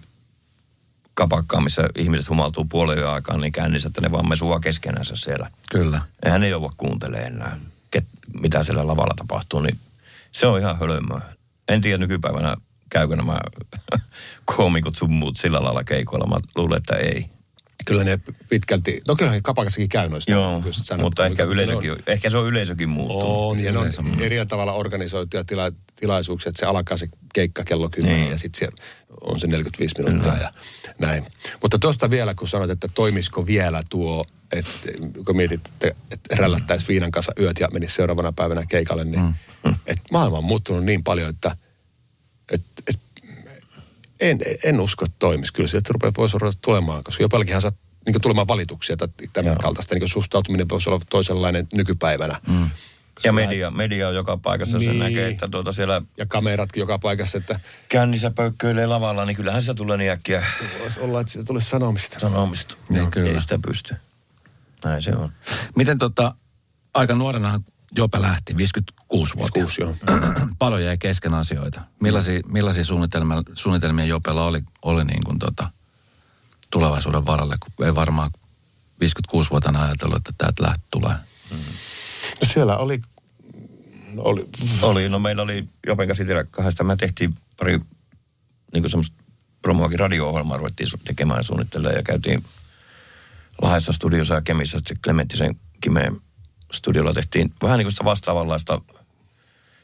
kapakkaan, missä ihmiset humaltuu puolen aikaan niin kännissä, että ne vaan mesua keskenänsä siellä. Kyllä. Eihän ne joudu kuuntelemaan enää, ket, mitä siellä lavalla tapahtuu, niin se on ihan hölmöä. En tiedä nykypäivänä käykö nämä <laughs> koomikot sun muut sillä lailla keikoilla. Mä luulen, että ei. Kyllä ne pitkälti, no kyllähän kapakassakin käy noista. Joo, sanot, mutta ehkä, ne on- yleisökin, ehkä se on yleisökin muuttunut. On, ja ne on eri tavalla organisoituja tila, tilaisuuksia, että se alkaa se keikka kello 10 Niin. ja sitten on se 45 minuuttia ja näin. Mutta tuosta vielä, kun sanoit, että toimisiko vielä tuo, että kun mietit, että, että rällättäisiin viinan kanssa yöt ja menisi seuraavana päivänä keikalle, niin mm. että maailma on muuttunut niin paljon, että, että, että en, en usko, että toimisi. Kyllä sieltä rupeaa voisi ruveta tulemaan, koska jo pelkähän saa niin tulemaan valituksia tai tämän Joo. kaltaista. Niin suhtautuminen voisi olla toisenlainen nykypäivänä. Mm. Ja media, media on joka paikassa, niin. Sen näkee, että tuota siellä Ja kameratkin joka paikassa, että kännissä pöykköilee lavalla, niin kyllähän se tulee niin äkkiä voisi olla, että siitä tulisi sanomista. sanomista. Niin, Joo, kyllä. Ei sitä pysty. Näin se on. Miten tota, aika nuorena Jope lähti, 56 vuotta. Kuusi, joo. <clears throat> Paljon jäi kesken asioita. Millaisia, millaisia suunnitelmia, suunnitelmia Jopella oli, oli niin kuin tota, tulevaisuuden varalle, kun ei varmaan 56-vuotiaana ajatellut, että täältä lähtö tulee. No siellä oli, oli Oli, no meillä oli Jopen kanssa kahdesta, me tehtiin pari niin kuin semmoista promoakin radio-ohjelmaa ruvettiin tekemään ja suunnittelemaan ja käytiin Lahdessa studiossa ja Kemissä sitten Klementtisen Kimeen studiolla tehtiin vähän niin kuin sitä vastaavanlaista.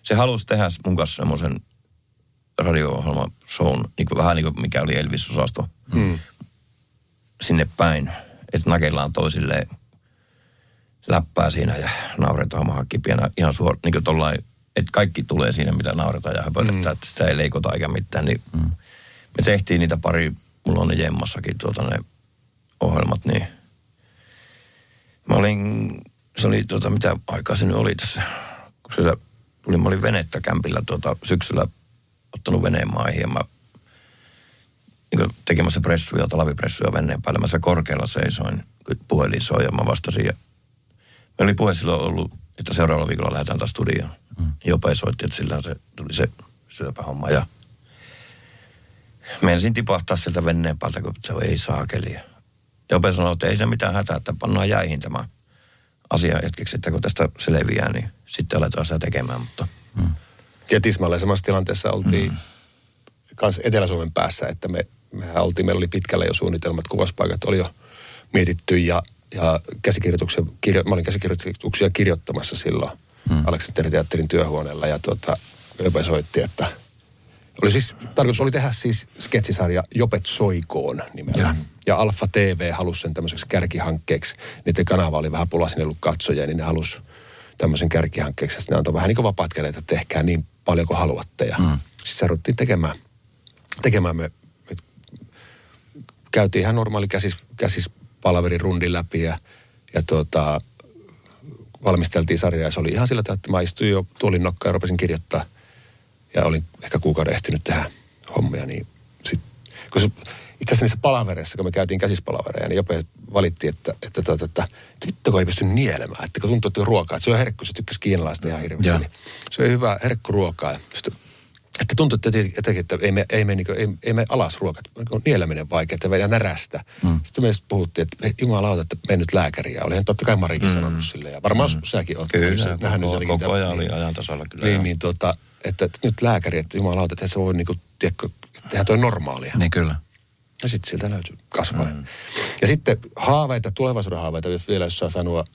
Se halusi tehdä mun kanssa semmoisen radio-ohjelman shown, niin kuin, vähän niin kuin mikä oli Elvis-osasto mm. sinne päin, että nakellaan toisilleen läppää siinä ja nauretaan maha kipienä ihan suor, niin kuin tollain, että kaikki tulee siinä, mitä nauretaan ja höpötetään, mm. että sitä ei leikota eikä mitään. Niin mm. Me tehtiin niitä pari, mulla on ne jemmassakin tuota ne ohjelmat, niin mä olin se oli tuota, mitä aikaa se nyt oli tässä. Kun siellä tuli, mä olin venettä kämpillä tuota, syksyllä ottanut veneen maihin ja mä niin tekemässä pressuja, talvipressuja veneen päälle. Mä korkealla seisoin, kun puhelin soi ja mä vastasin. Ja me oli puhe silloin ollut, että seuraavalla viikolla lähdetään taas studioon. Mm. Jope soitti, että sillä se tuli se syöpähomma ja Menisin tipahtaa sieltä veneen päältä, kun se ei saakeli. Jope sanoi, että ei se mitään hätää, että pannaan jäihin tämä asia hetkeksi, että kun tästä selviää, niin sitten aletaan sitä tekemään. Mutta... Mm. Ja tismalleen samassa tilanteessa oltiin mm. kans Etelä-Suomen päässä, että me, mehän oltiin, meillä oli pitkällä jo suunnitelmat, kuvauspaikat oli jo mietitty ja, ja käsikirjoituksia, kirjo, mä olin käsikirjoituksia kirjoittamassa silloin mm. Aleksanterin teatterin työhuoneella ja tuota, Jope soitti, että – oli siis, tarkoitus oli tehdä siis sketsisarja Jopet soikoon nimellä. Ja, ja Alfa TV halusi sen tämmöiseksi kärkihankkeeksi. Niiden kanava oli vähän pulasin ollut katsojia, niin ne halusi tämmöisen kärkihankkeeksi. Sitten ne antoi vähän niin kuin vapaat kädet, että tehkää niin paljon kuin haluatte. Ja mm. sitten se ruttiin tekemään. tekemään me, me käytiin ihan normaali käsis, käsispalverin rundin läpi ja, ja tuota, valmisteltiin sarjaa ja se oli ihan sillä tavalla, että mä istuin jo tuolin nokkaan ja rupesin kirjoittaa – ja olin ehkä kuukauden ehtinyt tehdä hommia, niin sit, kun se, itse asiassa niissä palavereissa, kun me käytiin käsispalavereja, niin Jope valitti, että, että, että, että, että, että vittu kun ei pysty nielemään, että kun tuntuu, että ruokaa, että se on herkku, se tykkäsi kiinalaista ihan hirveästi, niin se on hyvä herkkuruokaa. Ja sit, että tuntuu, että, että, että ei, me, ei, me, niin kuin, ei, ei me alas ruokat, on nieleminen vaikea, että vedä närästä. Mm. Sitten me puhuttiin, että jumalauta, että mene nyt lääkäriä. Olihan totta kai Marikin mm. sanonut silleen. Ja varmaan mm. säkin olet kyllä, nähnyt koko, koko ajan oli ajan tasalla kyllä. Niin, niin tota, että, että nyt lääkäri, että jumalauta, että se voi niinku, tiedätkö, tehdä toi normaalia. Niin kyllä. Ja sitten sieltä löytyy kasvaa. Mm. Ja sitten haaveita, tulevaisuuden haaveita, jos vielä jos saa sanoa,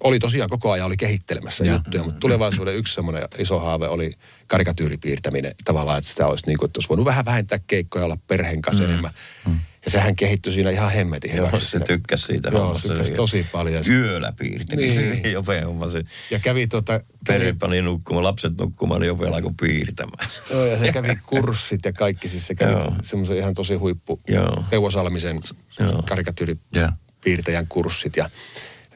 oli tosiaan koko ajan oli kehittelemässä ja. juttuja, mutta tulevaisuuden yksi semmoinen iso haave oli karikatyyripiirtäminen tavallaan, että sitä olisi niin kuin, että olisi voinut vähän vähentää keikkoja, olla perheen kanssa mm. enemmän. Mm. Ja sehän kehittyi siinä ihan hemmetin hyväksi. Joo, se tykkäsi siitä. Joo, se tykkäsi tosi paljon. Yöllä piirti, niin. <laughs> niin jope se. Ja kävi tota... Perhe pani nukkumaan, lapset nukkumaan, niin jope alkoi piirtämään. Joo, ja se kävi <laughs> kurssit ja kaikki, siis se kävi semmoisen ihan tosi huippu Joo. Teuvo Salmisen karikatyyripiirtäjän kurssit ja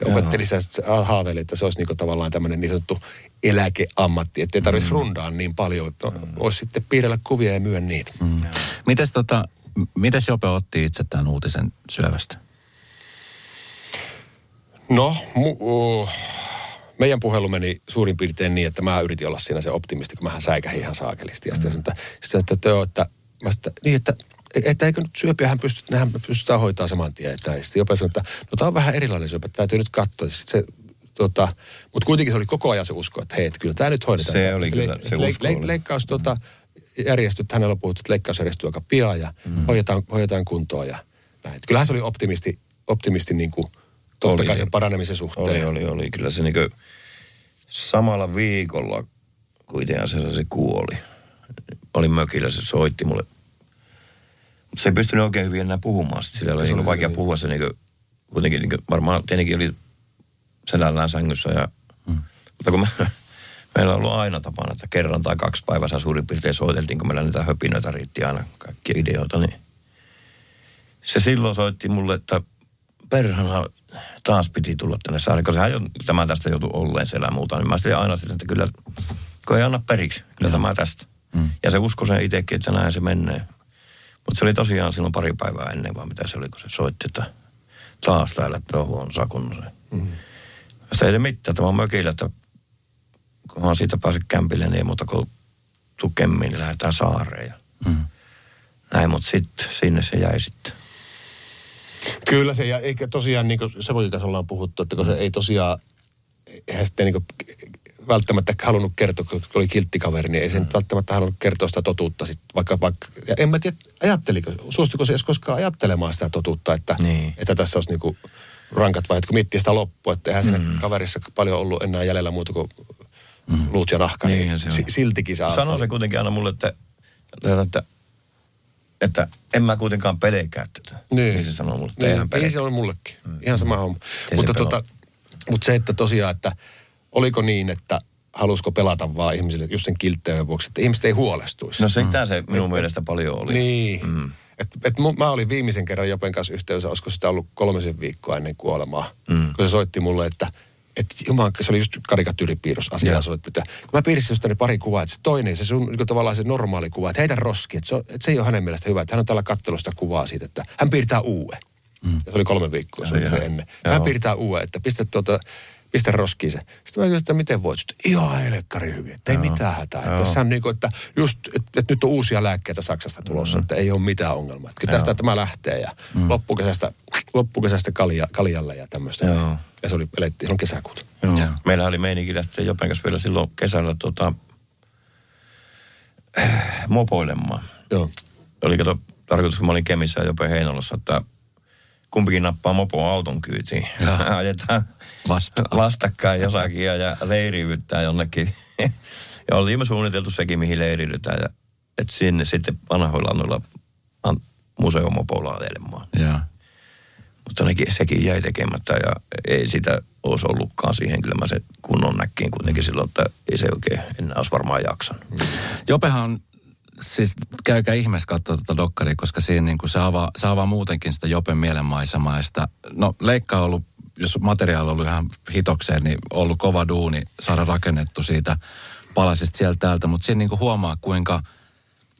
ja opetteli sitä, haaveili, että se olisi niinku tavallaan tämmöinen niin sanottu eläkeammatti, että ei tarvitsisi mm. rundaa niin paljon. No, olisi sitten piirrellä kuvia ja myö niitä. Mm. Mites tota, Mites Jope otti itse tämän uutisen syövästä? No, mu- uh, meidän puhelu meni suurin piirtein niin, että mä yritin olla siinä se optimisti, kun mähän säikähin ihan saakelisti. Ja sitten mm. että, sitten, että, että, että, mä sitten, niin, että että eikö nyt syöpiähän pysty, nehän pystytään hoitaa saman tien. Että sitten Jope sanoi, että no tämä on vähän erilainen syöpä, täytyy nyt katsoa. Sitten se, tota, mutta kuitenkin se oli koko ajan se usko, että hei, että kyllä tämä nyt hoidetaan. Se oli kyllä, se le, le, le, leikkaus, tota, järjestyt, hänellä on puhuttu, että leikkaus järjestyy aika pian ja mm. hoidetaan, hoidetaan kuntoon ja näin. Kyllähän se oli optimisti, optimisti niin kuin, totta oli, kai sen paranemisen suhteen. Oli, oli, oli. Kyllä se niin kuin, samalla viikolla kuitenkin se, se kuoli. Olin mökillä, se soitti mulle. Se ei pystynyt oikein hyvin enää puhumaan. Sillä oli, niin vaikea puhua se niin kuin, kuitenkin niin kuin, varmaan tietenkin oli selällään sängyssä. Ja, mm. Mutta kun mä <laughs> Meillä on ollut aina tapana, että kerran tai kaksi päivässä suurin piirtein soiteltiin, kun meillä niitä höpinöitä riitti aina, kaikkia ideoita, niin se silloin soitti mulle, että perhana taas piti tulla tänne saareen, koska sehän tämä tästä joutui olleen siellä muuta, niin mä sitten aina sille, että kyllä, kun ei anna periksi, kyllä tämä tästä. Mm. Ja se uskoi sen itsekin, että näin se menee. Mutta se oli tosiaan silloin pari päivää ennen, vaan mitä se oli, kun se soitti, että taas täällä, että on kunnossa. Mm. Sitä ei se mitään, tämä on mökillä, että kunhan siitä pääse kämpille, niin ei muuta kuin tukemmin, niin lähdetään saareen. Mm. Näin, mutta sitten sinne se jäi sitten. Kyllä se, ja eikä tosiaan, niin kuin Savokin kanssa ollaan puhuttu, että kun se ei tosiaan, eihän sitten niin välttämättä halunnut kertoa, kun oli kilttikaveri, niin ei se mm. nyt välttämättä halunnut kertoa sitä totuutta. Sit vaikka, vaikka, ja en mä tiedä, ajatteliko, suostuiko se edes koskaan ajattelemaan sitä totuutta, että, niin. että tässä olisi niin kuin rankat vai, että kun miettii sitä loppua, että eihän mm. siinä kaverissa paljon ollut enää jäljellä muuta kuin mm. luut ja nahka, niin, niin se siltikin saa. Sanoo se kuitenkin aina mulle, että, että, että en mä kuitenkaan pelkää tätä. Niin. niin se sanoo mulle, että niin. Ei se on mullekin. Mm. Ihan sama homma. Mutta, tota, mutta se, että tosiaan, että oliko niin, että halusko pelata vaan ihmisille just sen kiltteyden vuoksi, että ihmiset ei huolestuisi. No sitä mm. se minun mm. mielestä paljon oli. Niin. Mm. Et, et mä olin viimeisen kerran Jopen kanssa yhteydessä, olisiko sitä ollut kolmisen viikkoa ennen kuolemaa. Mm. Kun se soitti mulle, että että juman, se oli just karikatyyripiirros asiaa soitti, että kun mä piirsin just ne pari kuvaa, että se toinen, se sun niin tavallaan se normaali kuva, että heitä roski, että se, on, että se ei ole hänen mielestä hyvä, että hän on täällä kattelusta kuvaa siitä, että hän piirtää uue. Mm. Ja se oli kolme viikkoa se ennen. Hän piirtää uue, että pistä tuota, pistä roskiin se. Sitten mä kysyin, että miten voit? Sitten, ihan helkkari hyvin, että ei Joo. mitään hätää. Että sehän niin kuin, että just, että, että, nyt on uusia lääkkeitä Saksasta tulossa, mm. että ei ole mitään ongelmaa. Että kyllä tästä tämä lähtee ja mm. loppukesästä, loppukesästä kalja, kaljalle ja tämmöistä. Joo. Ja se oli, elettiin silloin kesäkuuta. Joo. Joo. Meillä oli meininki lähteä Jopen kanssa vielä silloin kesällä tota, mopoilemaan. Joo. Oli kato, tarkoitus, kun mä olin Kemissä ja Jopen Heinolassa, että kumpikin nappaa mopo auton kyytiin. <laughs> Ajetaan Vasta. vastakkain jossakin ja, <laughs> ja leiriydytään jonnekin. ja oli suunniteltu sekin, mihin leiriydytään. Ja, että sinne sitten vanhoilla noilla museomopoilla ajelemaan. Ja. Mutta nekin, sekin jäi tekemättä ja ei sitä olisi ollutkaan siihen. Kyllä mä se kunnon näkkiin kuitenkin silloin, että ei se oikein enää olisi varmaan jaksanut. Jopehan on siis käykää ihmeessä katsoa tätä dokkaria, koska siinä niin kuin se, avaa, se avaa muutenkin sitä Jopen mielenmaisemaa. Sitä, no leikka on ollut, jos materiaali on ollut ihan hitokseen, niin ollut kova duuni saada rakennettu siitä palasista sieltä täältä. Mutta siinä niin kuin huomaa, kuinka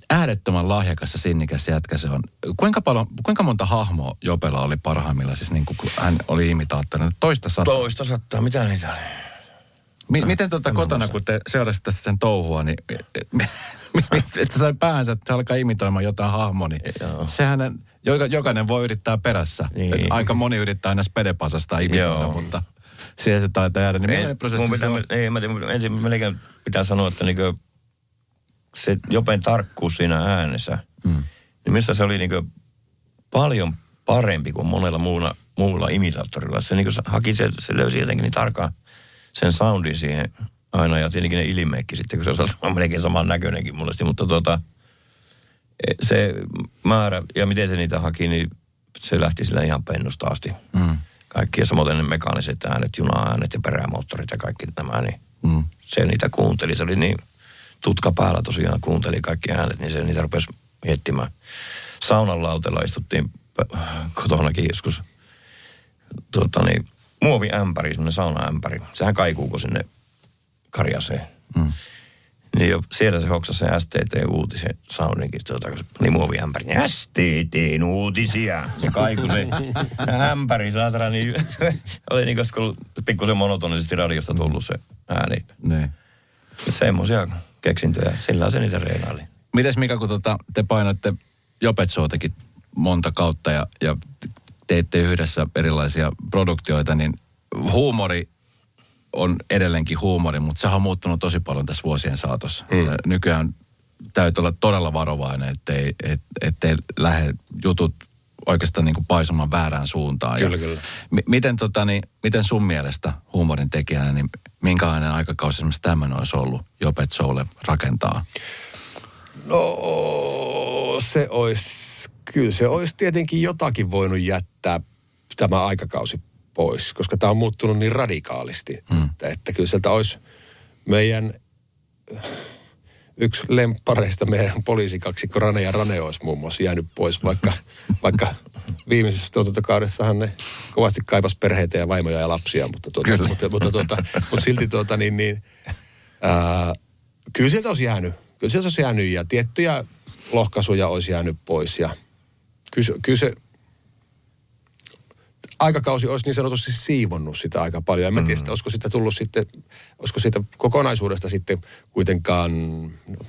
äärettömän lahjakas ja sinnikäs jätkä se on. Kuinka, paljon, kuinka monta hahmoa Jopella oli parhaimmilla, siis niin kuin, kun hän oli imitaattorina? Toista sataa. Toista sattaa, mitä niitä oli? Mi- miten tuota kotona, kun te seurasitte sen touhua, niin <laughs> että se sai päänsä, että se alkaa imitoimaan jotain hahmoa, niin Joo. sehän joka, jokainen voi yrittää perässä. Niin. aika moni yrittää aina spedepasasta imitoida, Joo. mutta siihen se taitaa jäädä. Niin ei, prosessi pitää, on? ei, mä tiedän, ensin melkein pitää sanoa, että niinku, se jopen tarkkuus siinä äänessä, mm. niin missä se oli niinku paljon parempi kuin monella muulla, muulla imitaattorilla. Se, niinku, haki, se, se löysi jotenkin niin tarkkaan sen soundin siihen aina ja tietenkin ne ilmeekki sitten, kun se on melkein saman näköinenkin mulle. Mutta tuota, se määrä ja miten se niitä haki, niin se lähti sillä ihan pennusta asti. Mm. Kaikki ja samoin ne mekaaniset äänet, juna-äänet ja perämoottorit ja kaikki nämä, niin mm. se niitä kuunteli. Se oli niin tutka päällä tosiaan kuunteli kaikki äänet, niin se niitä rupesi miettimään. Saunan lautella istuttiin kotonakin joskus tuota, niin, muoviämpäri, semmoinen saunaämpäri. Sehän kaikuuko sinne Karjaseen. Mm. Niin jo siellä se hoksasi se STT-uutisen sauninkin, tuota, kun se pani muoviämpäri. Niin STTn uutisia. Se kaiku se <laughs> ämpäri, saatana, niin <laughs> oli niin kuin pikkusen monotonisesti radiosta tullut se ääni. Ne. Semmoisia keksintöjä, sillä se niitä reinaali. Mites Mika, kun tota, te painoitte Jopetsootakin monta kautta ja, ja teitte yhdessä erilaisia produktioita, niin huumori on edelleenkin huumori, mutta se on muuttunut tosi paljon tässä vuosien saatossa. Mm. Nykyään täytyy olla todella varovainen, ettei, et, ettei lähde jutut oikeastaan niin kuin paisumaan väärään suuntaan. Kyllä, ja kyllä. M- miten, tota, niin, miten sun mielestä huumorin tekijänä, niin minkälainen aikakausi esimerkiksi tämmöinen olisi ollut Jopet Soulle rakentaa? No se olisi, kyllä se olisi tietenkin jotakin voinut jättää tämä aikakausi pois, koska tämä on muuttunut niin radikaalisti, mm. että, että kyllä sieltä olisi meidän yksi lemppareista meidän poliisikaksikko Rane ja Rane olisi muun muassa jäänyt pois, vaikka, <laughs> vaikka viimeisessä tuotantokaudessahan ne kovasti kaipas perheitä ja vaimoja ja lapsia, mutta, tuota, kyllä. mutta, mutta, tuota, mutta silti tuota, niin, niin, ää, kyllä sieltä olisi jäänyt, kyllä sieltä olisi jäänyt ja tiettyjä lohkaisuja olisi jäänyt pois ja kyllä, kyllä se aikakausi olisi niin sanotusti siivonnut sitä aika paljon. En mä tiedä, mm. olisiko sitä tullut sitten, olisiko siitä kokonaisuudesta sitten kuitenkaan, no,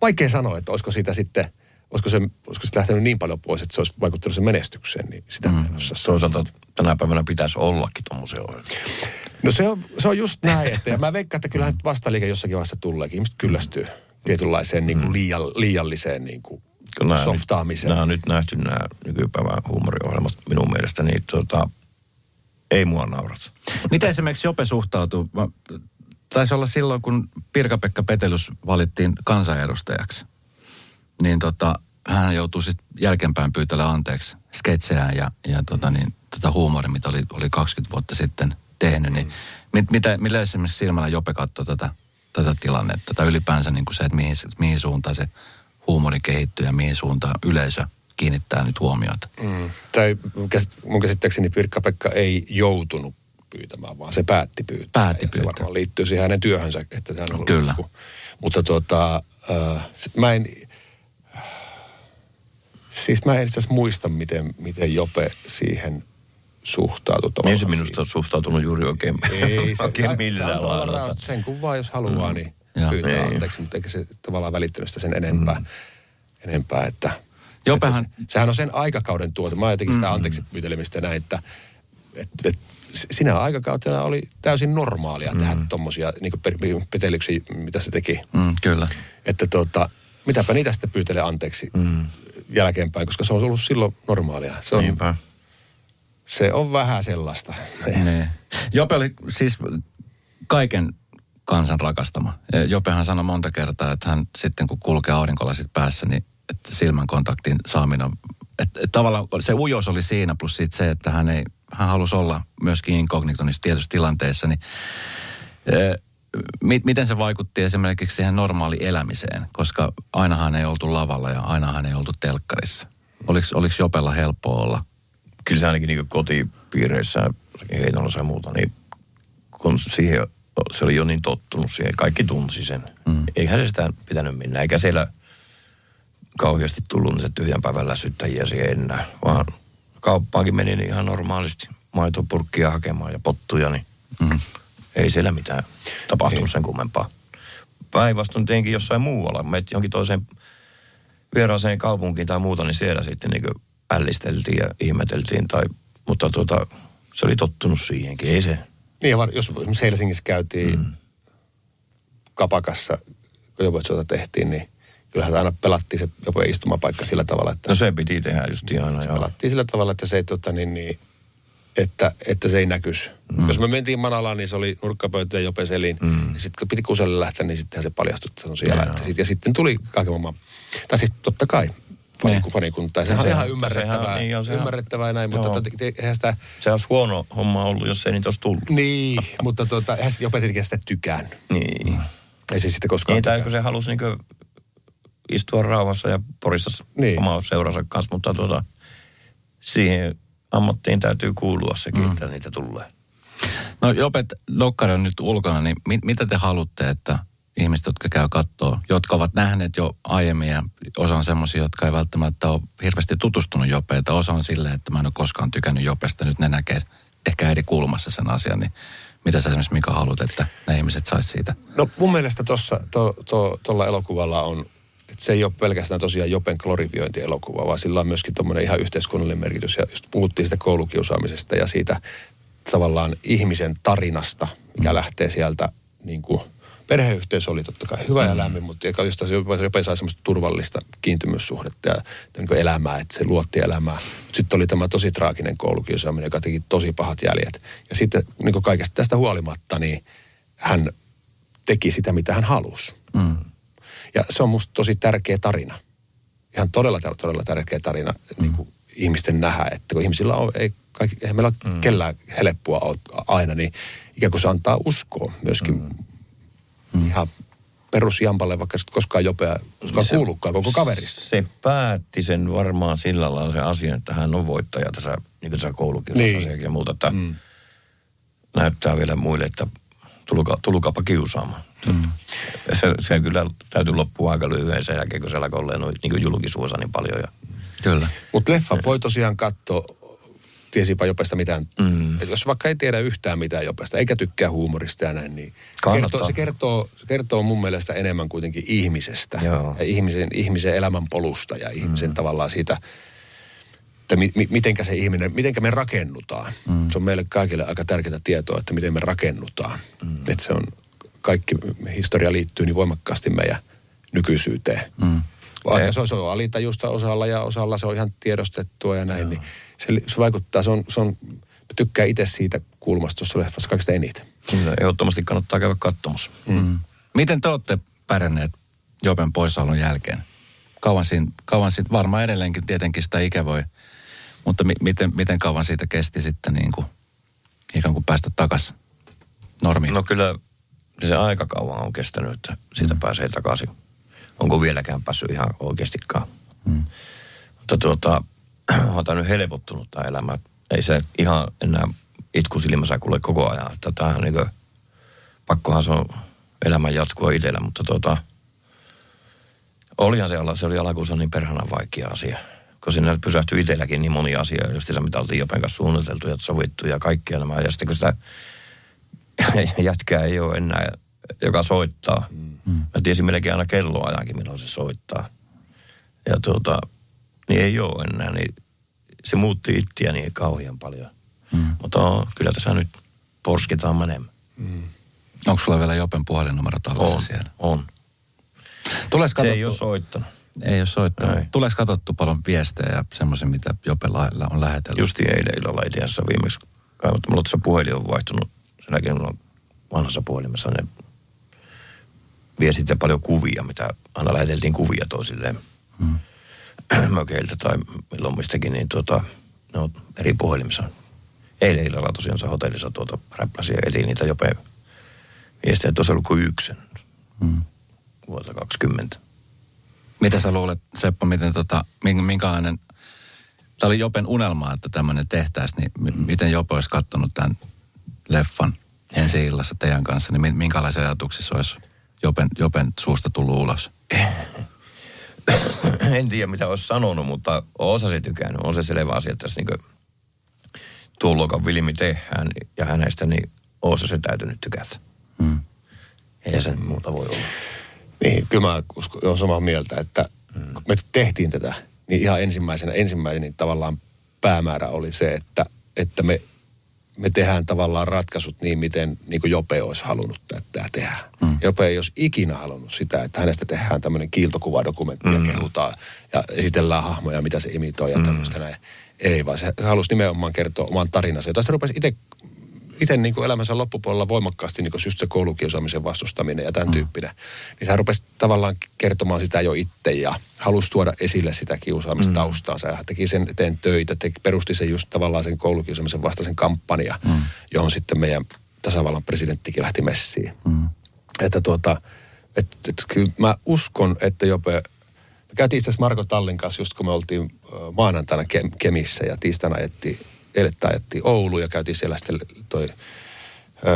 vaikea sanoa, että olisiko siitä sitten, olisiko se, olisiko se lähtenyt niin paljon pois, että se olisi vaikuttanut sen menestykseen, niin sitä mm. en osaa Toisaalta tänä päivänä pitäisi ollakin tuommoisia ohjelmia. No se on, se on just näin, että ja mä veikkaan, että kyllähän vastaliike jossakin vaiheessa tuleekin. Ihmiset kyllästyy tietynlaiseen niin kuin mm. liian, liialliseen niin kuin nämä softaamiseen. Nyt, nämä on nyt nähty nämä nykypäivän huumoriohjelmat minun mielestä, niin tota, ei mua naurata. Miten esimerkiksi Jope suhtautuu? Taisi olla silloin, kun Pirka-Pekka Petelys valittiin kansanedustajaksi. Niin tota, hän joutuu sitten jälkeenpäin pyytelemään anteeksi sketsejä ja, ja tota niin, tota huumoria, mitä oli, oli 20 vuotta sitten tehnyt. Niin, mit, mitä, millä esimerkiksi silmällä Jope katsoi tätä, tätä tilannetta tai ylipäänsä niin kuin se, että mihin, mihin suuntaan se huumori kehittyy ja mihin suuntaan yleisö kiinnittää nyt huomiota. Mm. Tai mun käsit- mun käsittääkseni Pirkka-Pekka ei joutunut pyytämään, vaan se päätti pyytää. Päätti pyytää. Se varmaan liittyy siihen hänen työhönsä, että hän on ollut Kyllä. joku- Mutta tuota, äh, mä en, siis mä en itse asiassa muista, miten, miten Jope siihen suhtautui. Niin se minusta on suhtautunut juuri oikein, Ei, se <laughs> oikein millään lailla. Sen kun vaan, jos haluaa, niin Joo. pyytää Niin. anteeksi, mutta eikä se tavallaan välittänyt sitä sen enempää. enempää että, Jopehan- että se, sehän on sen aikakauden tuote. Mä jotenkin sitä anteeksi pyytelemistä näin, että et, et, sinä aikakautena oli täysin normaalia mm. tehdä tommosia niin petelyksiä, mitä se teki. Mm, kyllä. Että tota, mitäpä niitä sitten pyytele anteeksi mm. jälkeenpäin, koska se on ollut silloin normaalia. Se on, Niinpä. se on vähän sellaista. Niin. Jope oli siis kaiken kansan rakastama. Ja Jopehan sanoi monta kertaa, että hän sitten kun kulkee aurinkolasit päässä, niin että silmän kontaktin saaminen että, että tavallaan se ujous oli siinä, plus sitten se, että hän, ei, hän halusi olla myöskin inkognito niissä tietyissä tilanteissa, niin mi- miten se vaikutti esimerkiksi siihen normaali elämiseen, koska ainahan ei oltu lavalla ja ainahan ei oltu telkkarissa. Oliko, oliko Jopella helppo olla? Kyllä se ainakin niin kotipiireissä, Heinolassa ja muuta, niin kun siihen, se oli jo niin tottunut siihen, kaikki tunsi sen. Mm. Eihän se sitä pitänyt mennä, eikä siellä kauheasti tullut niitä tyhjän päivän lässyttäjiä siihen enää, vaan kauppaankin meni niin ihan normaalisti maitopurkkia hakemaan ja pottuja, niin mm. ei siellä mitään tapahtunut sen kummempaa. Päinvastoin tietenkin jossain muualla, menet johonkin toiseen vieraaseen kaupunkiin tai muuta, niin siellä sitten niin ällisteltiin ja ihmeteltiin. Tai, mutta tuota, se oli tottunut siihenkin, ei se. Niin, jos esimerkiksi Helsingissä käytiin mm. kapakassa, kun Jopa tehtiin, niin kyllähän aina pelattiin se jopa istumapaikka sillä tavalla, että No se piti tehdä just aina. se joo. pelattiin sillä tavalla, että se ei, tota, niin, niin, että, että se ei näkyisi. Mm. Jos me mentiin Manalaan, niin se oli nurkkapöytä ja Jope selin. Mm. Ja sitten kun piti kuselle lähteä, niin sittenhän se paljastui, että se on siellä. Että sit, ja sitten tuli kaiken maailman, tai siis totta kai, faniku, fanikunta. Ja sehän on ihan ymmärrettävää, sehän on- niin on, sehän- ymmärrettävää näin, mutta tota, eihän sitä, Se olisi huono homma ollut, jos ei niitä olisi tullut. niin, <laughs> mutta tota, eihän se Jope tietenkin sitä tykännyt. Niin. Ei se sitten koskaan Niin, tai se halusi niin istua rauhassa ja porissa Niin. niin. omaa seuransa kanssa, mutta tuota, siihen ammattiin täytyy kuulua sekin, mm. että niitä tulee. No Jopet, Dokkari on nyt ulkona, niin mit, mitä te haluatte, että ihmiset, jotka käy kattoo, jotka ovat nähneet jo aiemmin ja osa on semmoisia, jotka ei välttämättä ole hirveästi tutustunut Jopeita. Osa on silleen, että mä en ole koskaan tykännyt Jopesta. Nyt ne näkee ehkä eri kulmassa sen asian, niin mitä sä esimerkiksi Mika haluat, että ne ihmiset sais siitä? No mun mielestä tuossa to, to, tuolla elokuvalla on, että se ei ole pelkästään tosiaan Jopen glorifiointielokuva, vaan sillä on myöskin tuommoinen ihan yhteiskunnallinen merkitys. Ja just puhuttiin sitä koulukiusaamisesta ja siitä tavallaan ihmisen tarinasta, mikä mm. lähtee sieltä niin kuin, perheyhteisö oli totta kai hyvä ja lämmin, mutta joka- josta se jopa, jopa sai semmoista turvallista kiintymyssuhdetta ja niin kuin elämää, että se luotti elämää. Sitten oli tämä tosi traaginen koulukiusaaminen, joka teki tosi pahat jäljet. Ja sitten niin kuin kaikesta tästä huolimatta, niin hän teki sitä, mitä hän halusi. Mm. Ja se on musta tosi tärkeä tarina. Ihan todella, todella tärkeä tarina mm. niin kuin ihmisten nähdä, että kun ihmisillä on, ei, kaikki, eihän meillä mm. kellään helppoa ole aina, niin ikään kuin se antaa uskoa myöskin mm. Ihan perusjampalle, vaikka sit koskaan jopea, koskaan Se- kuullutkaan koko kaverista. Se päätti sen varmaan sillä lailla se asia, että hän on voittaja tässä, niin tässä koulukiusasiakin Niin. ja muuta, että mm. näyttää vielä muille, että tuluka, tulukaapa kiusaamaan. Mm. Se, se kyllä täytyy loppua aika lyhyen sen jälkeen, kun olemaan noin niin julkisuosa niin paljon. Ja, Kyllä. Mutta leffa voi tosiaan katsoa, tiesipä Jopesta mitään. Mm. Et jos vaikka ei tiedä yhtään mitään Jopesta, eikä tykkää huumorista ja näin, niin Kannattaa. kertoo, se, kertoo, se kertoo mun mielestä enemmän kuitenkin ihmisestä. Joo. Ja ihmisen, ihmisen elämän polusta ja ihmisen mm. tavallaan siitä, että mi, mi, mitenkä se ihminen, mitenkä me rakennutaan. Mm. Se on meille kaikille aika tärkeää tietoa, että miten me rakennutaan. Mm. Että se on, kaikki historia liittyy niin voimakkaasti meidän nykyisyyteen. Mm. Vaikka se on, se on alitajusta osalla ja osalla se on ihan tiedostettua ja näin, Joo. niin se, se vaikuttaa, se on, se on mä tykkään itse siitä kulmasta tuossa leffassa kaikista eniten. kyllä ehdottomasti kannattaa käydä katsomassa. Mm. Miten te olette pärjänneet Jopen poissaolon jälkeen? Kauan siinä, kauan siitä, varmaan edelleenkin tietenkin sitä ikä voi, mutta mi, miten, miten kauan siitä kesti sitten niin kuin, ikään kuin päästä takaisin normiin? No kyllä se aika kauan on kestänyt, että siitä mm. pääsee takaisin. Onko vieläkään päässyt ihan oikeastikaan. Mm. Mutta tuota, on tämä nyt helpottunut tämä elämä. Ei se ihan enää itku silmässä kuule koko ajan. Että tämä on niin kuin, pakkohan se on elämän jatkua itsellä, mutta tuota, olihan se, se oli alkuunsa niin perhana vaikea asia. Kun sinne pysähtyi itselläkin niin moni asia, just sillä mitä oltiin kanssa suunniteltu ja sovittu ja kaikki elämää. Ja sitten kun sitä <laughs> jätkää ei ole enää, joka soittaa. Mm. Mä tiesin melkein aina kelloajankin, milloin se soittaa. Ja tuota, niin ei ole enää, niin se muutti ittiä niin kauhean paljon. Mm. Mutta on, kyllä tässä nyt porskitaan menemään. Mm. Onko sulla vielä Jopen puhelinnumero tallessa on, siellä? On. Tules se ei ole soittanut. Ei ole soittanut. Tuleeko katsottu paljon viestejä ja semmoisia, mitä Jopella on lähetellyt? Justi eilen illalla itse asiassa viimeksi kaivattu. Mulla tuossa puhelin on vaihtunut. Sen jälkeen mulla on vanhassa puhelimessa ne viestit ja paljon kuvia, mitä aina läheteltiin kuvia toisilleen. Hmm. <clears throat> mökeiltä tai milloin mistäkin, niin tuota, ne on eri puhelimissa. Eilen illalla tosiaan se hotellissa tuota räppäsi ja etin niitä jopa viestejä. Tuossa ollut kuin yksen hmm. vuodelta 20. Mitä sä luulet, Seppo, miten tota, minkälainen, tämä oli Jopen unelma, että tämmöinen tehtäisiin, niin m- miten Jope olisi katsonut tämän leffan ensi illassa teidän kanssa, niin minkälaisia ajatuksia olisi Jopen, Jopen suusta tullut ulos? <coughs> en tiedä mitä olisi sanonut, mutta osa se tykännyt. On se selvä asia, että tässä niin tuon luokan vilmi tehdään ja hänestä, niin osa se täytynyt tykätä. Hmm. Ei sen muuta voi olla. Niin, kyllä mä olen samaa mieltä, että hmm. kun me tehtiin tätä, niin ihan ensimmäisenä, ensimmäinen niin tavallaan päämäärä oli se, että, että me me tehdään tavallaan ratkaisut niin, miten niin kuin Jope olisi halunnut tämä tehdä. Mm. Jope ei olisi ikinä halunnut sitä, että hänestä tehdään tämmöinen kiiltokuvadokumentti mm. ja kehutaan ja esitellään hahmoja, mitä se imitoi ja mm. tämmöistä näin. Ei, vaan se, se halusi nimenomaan kertoa oman tarinansa, jota se rupesi itse itse niin kuin elämänsä loppupuolella voimakkaasti niin kuin just se koulukiusaamisen vastustaminen ja tämän mm. tyyppinen. Niin hän rupesi tavallaan kertomaan sitä jo itse ja halusi tuoda esille sitä kiusaamistaustaa. Mm. Hän teki sen eteen töitä, teki, perusti sen just tavallaan sen koulukiusaamisen vastaisen kampanja, mm. johon sitten meidän tasavallan presidenttikin lähti messiin. Mm. Että tuota, et, et, kyllä mä uskon, että jopa me käytiin itse asiassa Marko Tallin kanssa just kun me oltiin maanantaina Kemissä ja tiistaina ajettiin eilettä ajettiin Oulu ja käytiin siellä sitten toi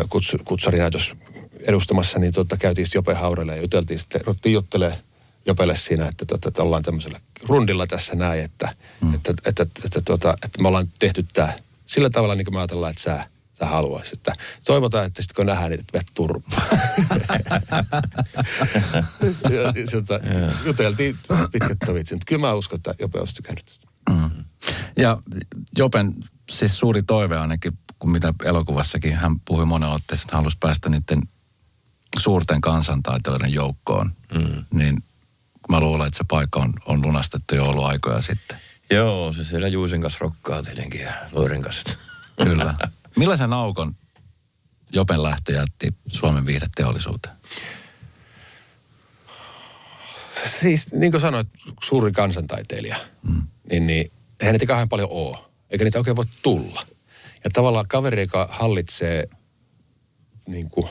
kuts, kutsarinäytös edustamassa, niin tota, käytiin sitten Jope Haurelle ja juteltiin sitten, ruvettiin juttelemaan Jopelle siinä, että, tota, että ollaan tämmöisellä rundilla tässä näin, että, mm. että, että, että, että, että, tota, että me ollaan tehty tämä sillä tavalla, niin kuin me ajatellaan, että sä, sä haluaisit. Että toivotaan, että sitten kun nähdään, niin vet turpaa. <laughs> ja, sieltä juteltiin pitkät tovitsin. Kyllä mä uskon, että Jope olisi tykännyt. Mm. Ja Jopen siis suuri toive ainakin, kun mitä elokuvassakin hän puhui monen otteessa, että halusi päästä niiden suurten kansantaiteilijoiden joukkoon. Mm. Niin mä luulen, että se paikka on, on lunastettu jo ollut aikoja sitten. Joo, se siellä Juusen kanssa rokkaa tietenkin ja Loirin kanssa. <laughs> Kyllä. Millaisen aukon Jopen lähtö jätti Suomen viihdeteollisuuteen? Siis niin kuin sanoit, suuri kansantaiteilija, mm. niin, niin eihän niitä kauhean paljon ole eikä niitä oikein voi tulla. Ja tavallaan kaveri, joka hallitsee niin kuin,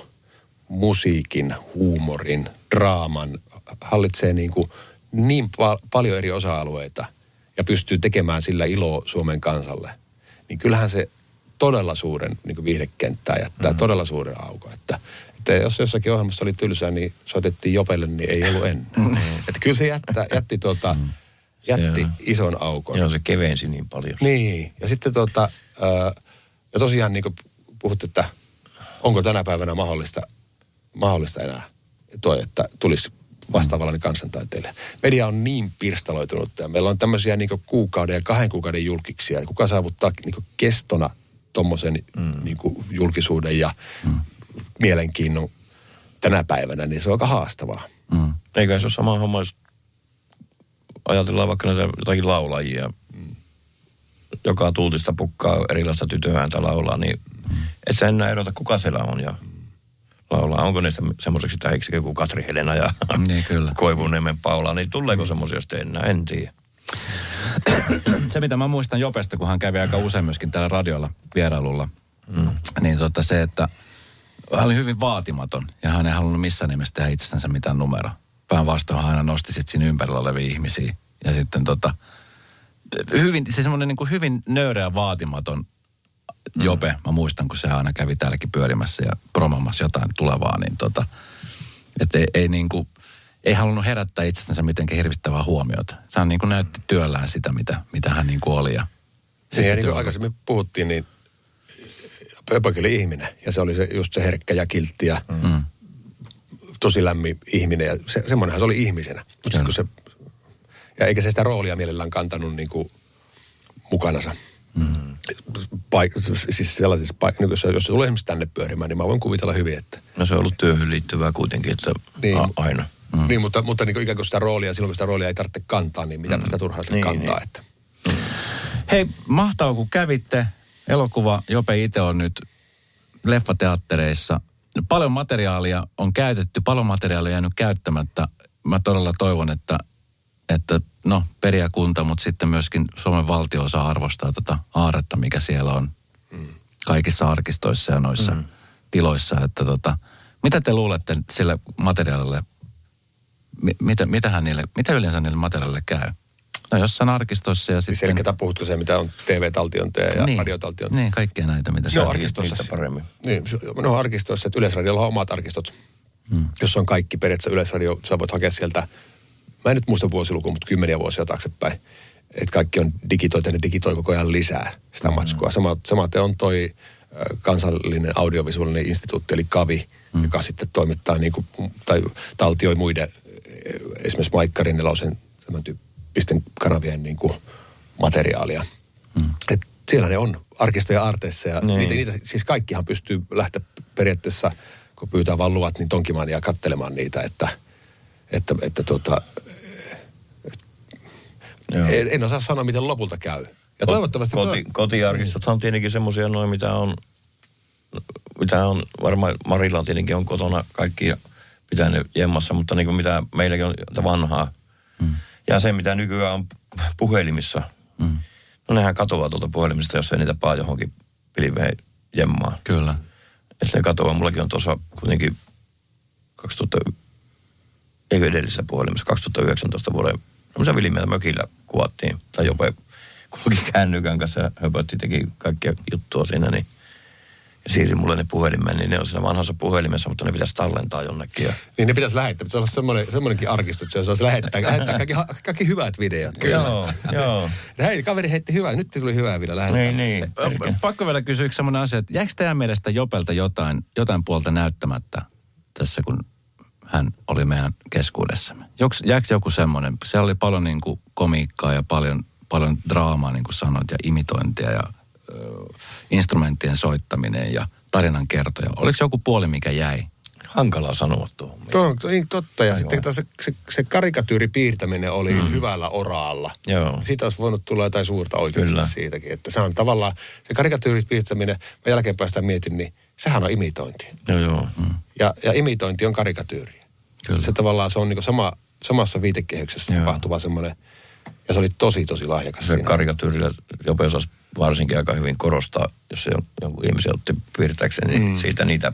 musiikin, huumorin, draaman, hallitsee niin, kuin, niin pa- paljon eri osa-alueita ja pystyy tekemään sillä iloa Suomen kansalle, niin kyllähän se todella suuren niin viihdekenttää jättää mm-hmm. todella suuren aukon. Että, että jos jossakin ohjelmassa oli tylsää, niin soitettiin Jopelle, niin ei ollut ennen. Mm-hmm. että kyllä se jättä, jätti tuota, mm-hmm jätti se, ison aukon. Joo, se kevensi niin paljon. Niin, ja sitten tota, ja tosiaan niin kuin puhuttu, että onko tänä päivänä mahdollista, mahdollista enää toi, että tulisi vastaavallinen kansantaiteilija. Media on niin pirstaloitunut ja meillä on tämmöisiä niin kuukauden ja kahden kuukauden julkiksia. Kuka saavuttaa niin kestona tuommoisen mm. niin julkisuuden ja mm. mielenkiinnon tänä päivänä, niin se on aika haastavaa. Mm. Eikä se ole sama homma, jos ajatellaan vaikka näitä jotakin laulajia, mm. joka tuutista pukkaa erilaista tytöääntä laulaa, niin et sä enää erota, kuka siellä on ja laulaa. Onko ne semmoiseksi tähiksi kuin Katri Helena ja niin, kyllä. <laughs> Koivuniemen Paula, niin tuleeko mm. semmoisia sitten enää, en tiedä. <clears throat> se, mitä mä muistan Jopesta, kun hän kävi aika usein myöskin täällä radiolla vierailulla, mm. niin tota se, että hän oli hyvin vaatimaton ja hän ei halunnut missään nimessä tehdä itsestänsä mitään numeroa päinvastoin aina nosti sitten siinä ympärillä olevia ihmisiä. Ja sitten tota, hyvin, se semmoinen niin hyvin nöyrä ja vaatimaton Jope. Mä muistan, kun se aina kävi täälläkin pyörimässä ja promomassa jotain tulevaa, niin tota, että ei, ei niin kuin, ei halunnut herättää itsestänsä mitenkään hirvittävää huomiota. Se on niin kuin näytti työllään sitä, mitä, mitä hän niin kuin oli. Ja Niin, ja niin kuin aikaisemmin puhuttiin, niin Pöpökin oli ihminen. Ja se oli se, just se herkkä ja kiltti ja Mm. Tosi lämmin ihminen. Ja se, semmoinenhan se oli ihmisenä. Mutta kun se, ja eikä se sitä roolia mielellään kantanut niin kuin mukanansa. Mm. Paik- siis sellaisissa paik- niin jos, se- tulee esimerkiksi tänne pyörimään, niin mä voin kuvitella hyvin, että No se on ollut työhön liittyvää kuitenkin, että Niin. a- aina. Mm. Niin, mutta, mutta niin kuin ikään kuin sitä roolia, silloin kun sitä roolia ei tarvitse kantaa, niin mitäpä sitä turhaa sitä Niin, kantaa. niin. Että. Hei, mahtavaa kun kävitte. Elokuva Jope itse on nyt leffateattereissa. Paljon materiaalia on käytetty, paljon materiaalia jäänyt käyttämättä. Mä todella toivon, että, että no, periakunta, mutta sitten myöskin Suomen valtio osaa arvostaa tätä aaretta, mikä siellä on kaikissa arkistoissa ja noissa mm. tiloissa. Että tota, mitä te luulette sille materiaalille, mi, mitä, mitähän niille, mitä yleensä niille materiaalille käy? No jossain arkistoissa ja Siis sitten... eli ketä puhutko se, mitä on TV-taltionteja ja niin. radiotaltionteja? Niin, kaikkia näitä, mitä se Joo, on. arkistoissa. Niistä paremmin. Niin, no arkistoissa, että Yleisradiolla on omat arkistot, Hmm. mm. jossa on kaikki periaatteessa Yleisradio, sä voit hakea sieltä, mä en nyt muista vuosilukua, mutta kymmeniä vuosia taaksepäin, että kaikki on digitoitu ja ne digitoi koko ajan lisää sitä matskua. Sama, samaten on toi kansallinen audiovisuaalinen instituutti, eli KAVI, mm. joka sitten toimittaa niin kuin, tai taltioi muiden, äh, esimerkiksi Maikkarin nelosen tämän tyyppisten kanavien niin kuin materiaalia. Mm. Et siellä ne on arkistoja arteissa ja Niin. niitä, niitä, siis kaikkihan pystyy lähteä periaatteessa, kun pyytää vaan luvat, niin tonkimaan ja kattelemaan niitä, että, että, että tota, Joo. en, en, osaa sanoa, miten lopulta käy. Ja toivottavasti... Koti, kotiarkistothan on tietenkin semmoisia noin, mitä on, mitä on, varmaan Marilla tietenkin on kotona kaikki pitänyt jemmassa, mutta niin kuin mitä meilläkin on vanhaa. Mm. Ja se, mitä nykyään on puhelimissa. Mm. No nehän katoaa tuolta puhelimista, jos ei niitä paa johonkin pilveen jemmaa. Kyllä. Että ne katoaa. Mullakin on tuossa kuitenkin 2000, eikö edellisessä puhelimessa, 2019 vuoden, semmoisen vilimellä mökillä kuvattiin. Tai jopa kulki <laughs> kännykän kanssa ja höpötti, teki kaikkia juttua siinä, niin ja siirsin mulle ne puhelimen, niin ne on siinä vanhassa puhelimessa, mutta ne pitäisi tallentaa jonnekin. Ja... Niin ne pitäisi lähettää. Pitäisi olla semmoinen, semmoinenkin arkisto, että se saisi lähettää, lähettää kaikki, kaikki hyvät videot. Joo, joo. <laughs> Hei, kaveri heitti hyvää. Nyt tuli hyvää video lähettää. Niin, niin. Pakko vielä kysyä yksi semmoinen asia, että jääkö teidän mielestä Jopelta jotain, jotain puolta näyttämättä tässä, kun hän oli meidän keskuudessamme? Joks, jääkö joku semmoinen? Se oli paljon niin kuin komiikkaa ja paljon, paljon draamaa, niin kuin sanoit, ja imitointia ja instrumenttien soittaminen ja tarinan kertoja. Oliko joku puoli, mikä jäi? Hankalaa sanoa tuohon. Tuo on niin totta. Ja Aivan. sitten taas se, se, se karikatyyripiirtäminen oli mm. hyvällä oraalla. Joo. Siitä olisi voinut tulla jotain suurta oikeasti Kyllä. siitäkin. Että se on tavallaan, se karikatyyripiirtäminen, mä jälkeenpäin sitä mietin, niin sehän on imitointi. Joo, joo. Mm. Ja, ja imitointi on karikatyyriä. Kyllä. Se tavallaan se on niin sama, samassa viitekehyksessä Joo. tapahtuva semmoinen, ja se oli tosi tosi lahjakas Se siinä. karikatyyrillä jopa osasi varsinkin aika hyvin korostaa, jos se on, jonkun ihmisen otti piirtääkseen, niin mm. siitä niitä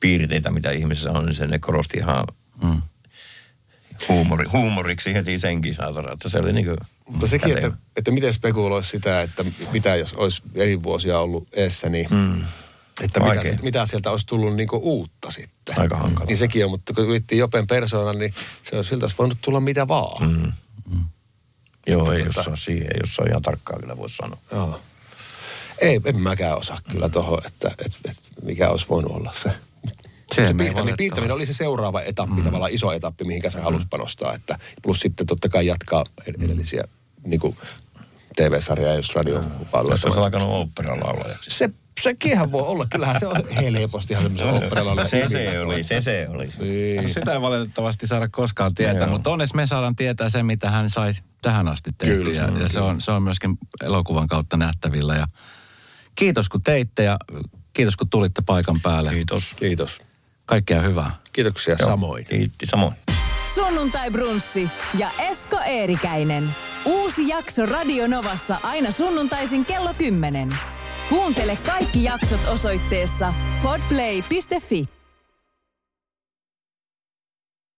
piirteitä, mitä ihmisessä on, niin se ne korosti ihan Mm. huumori, huumoriksi heti senkin saatana, että se oli niin kuin Mutta sekin, että, että miten spekuloisi sitä, että mitä jos olisi elinvuosia ollut eessä, niin mm. että mitä, Vaikea. mitä sieltä olisi tullut niinku uutta sitten. Aika hankala. Niin sekin on, mutta kun yritti Jopen persoonan, niin se olisi siltä olisi voinut tulla mitä vaan. Mm. Joo, ei tota- osaa siihen, ei osaa ihan tarkkaan kyllä voi sanoa. Joo. Ei, en mäkään osaa kyllä tuohon, että, että, että mikä olisi voinut olla se. Se Se piirtäminen, piirtäminen oli se seuraava etappi, mm. tavallaan iso etappi, mihinkä se halusi panostaa. Että, plus sitten totta kai jatkaa ed- edellisiä niin kuin TV-sarjaa, jos radio Jos olisi alkanut oopperalaulajaksi. Se, sekinhän voi olla. Kyllähän se on helposti ihan semmoisen oopperalalle. Se se oli, se se oli. Niin. Sitä ei valitettavasti saada koskaan tietää, Joo. mutta onneksi me saadaan tietää se, mitä hän sai tähän asti tehtyä. Kyllä, Ja, ja se, on, se on myöskin elokuvan kautta nähtävillä. Ja kiitos kun teitte ja kiitos kun tulitte paikan päälle. Kiitos. Kiitos. Kaikkea hyvää. Kiitoksia Joo, samoin. Kiitti samoin. Sunnuntai Brunssi ja Esko Eerikäinen. Uusi jakso Radio Novassa aina sunnuntaisin kello 10. Kuuntele kaikki jaksot osoitteessa podplay.fi.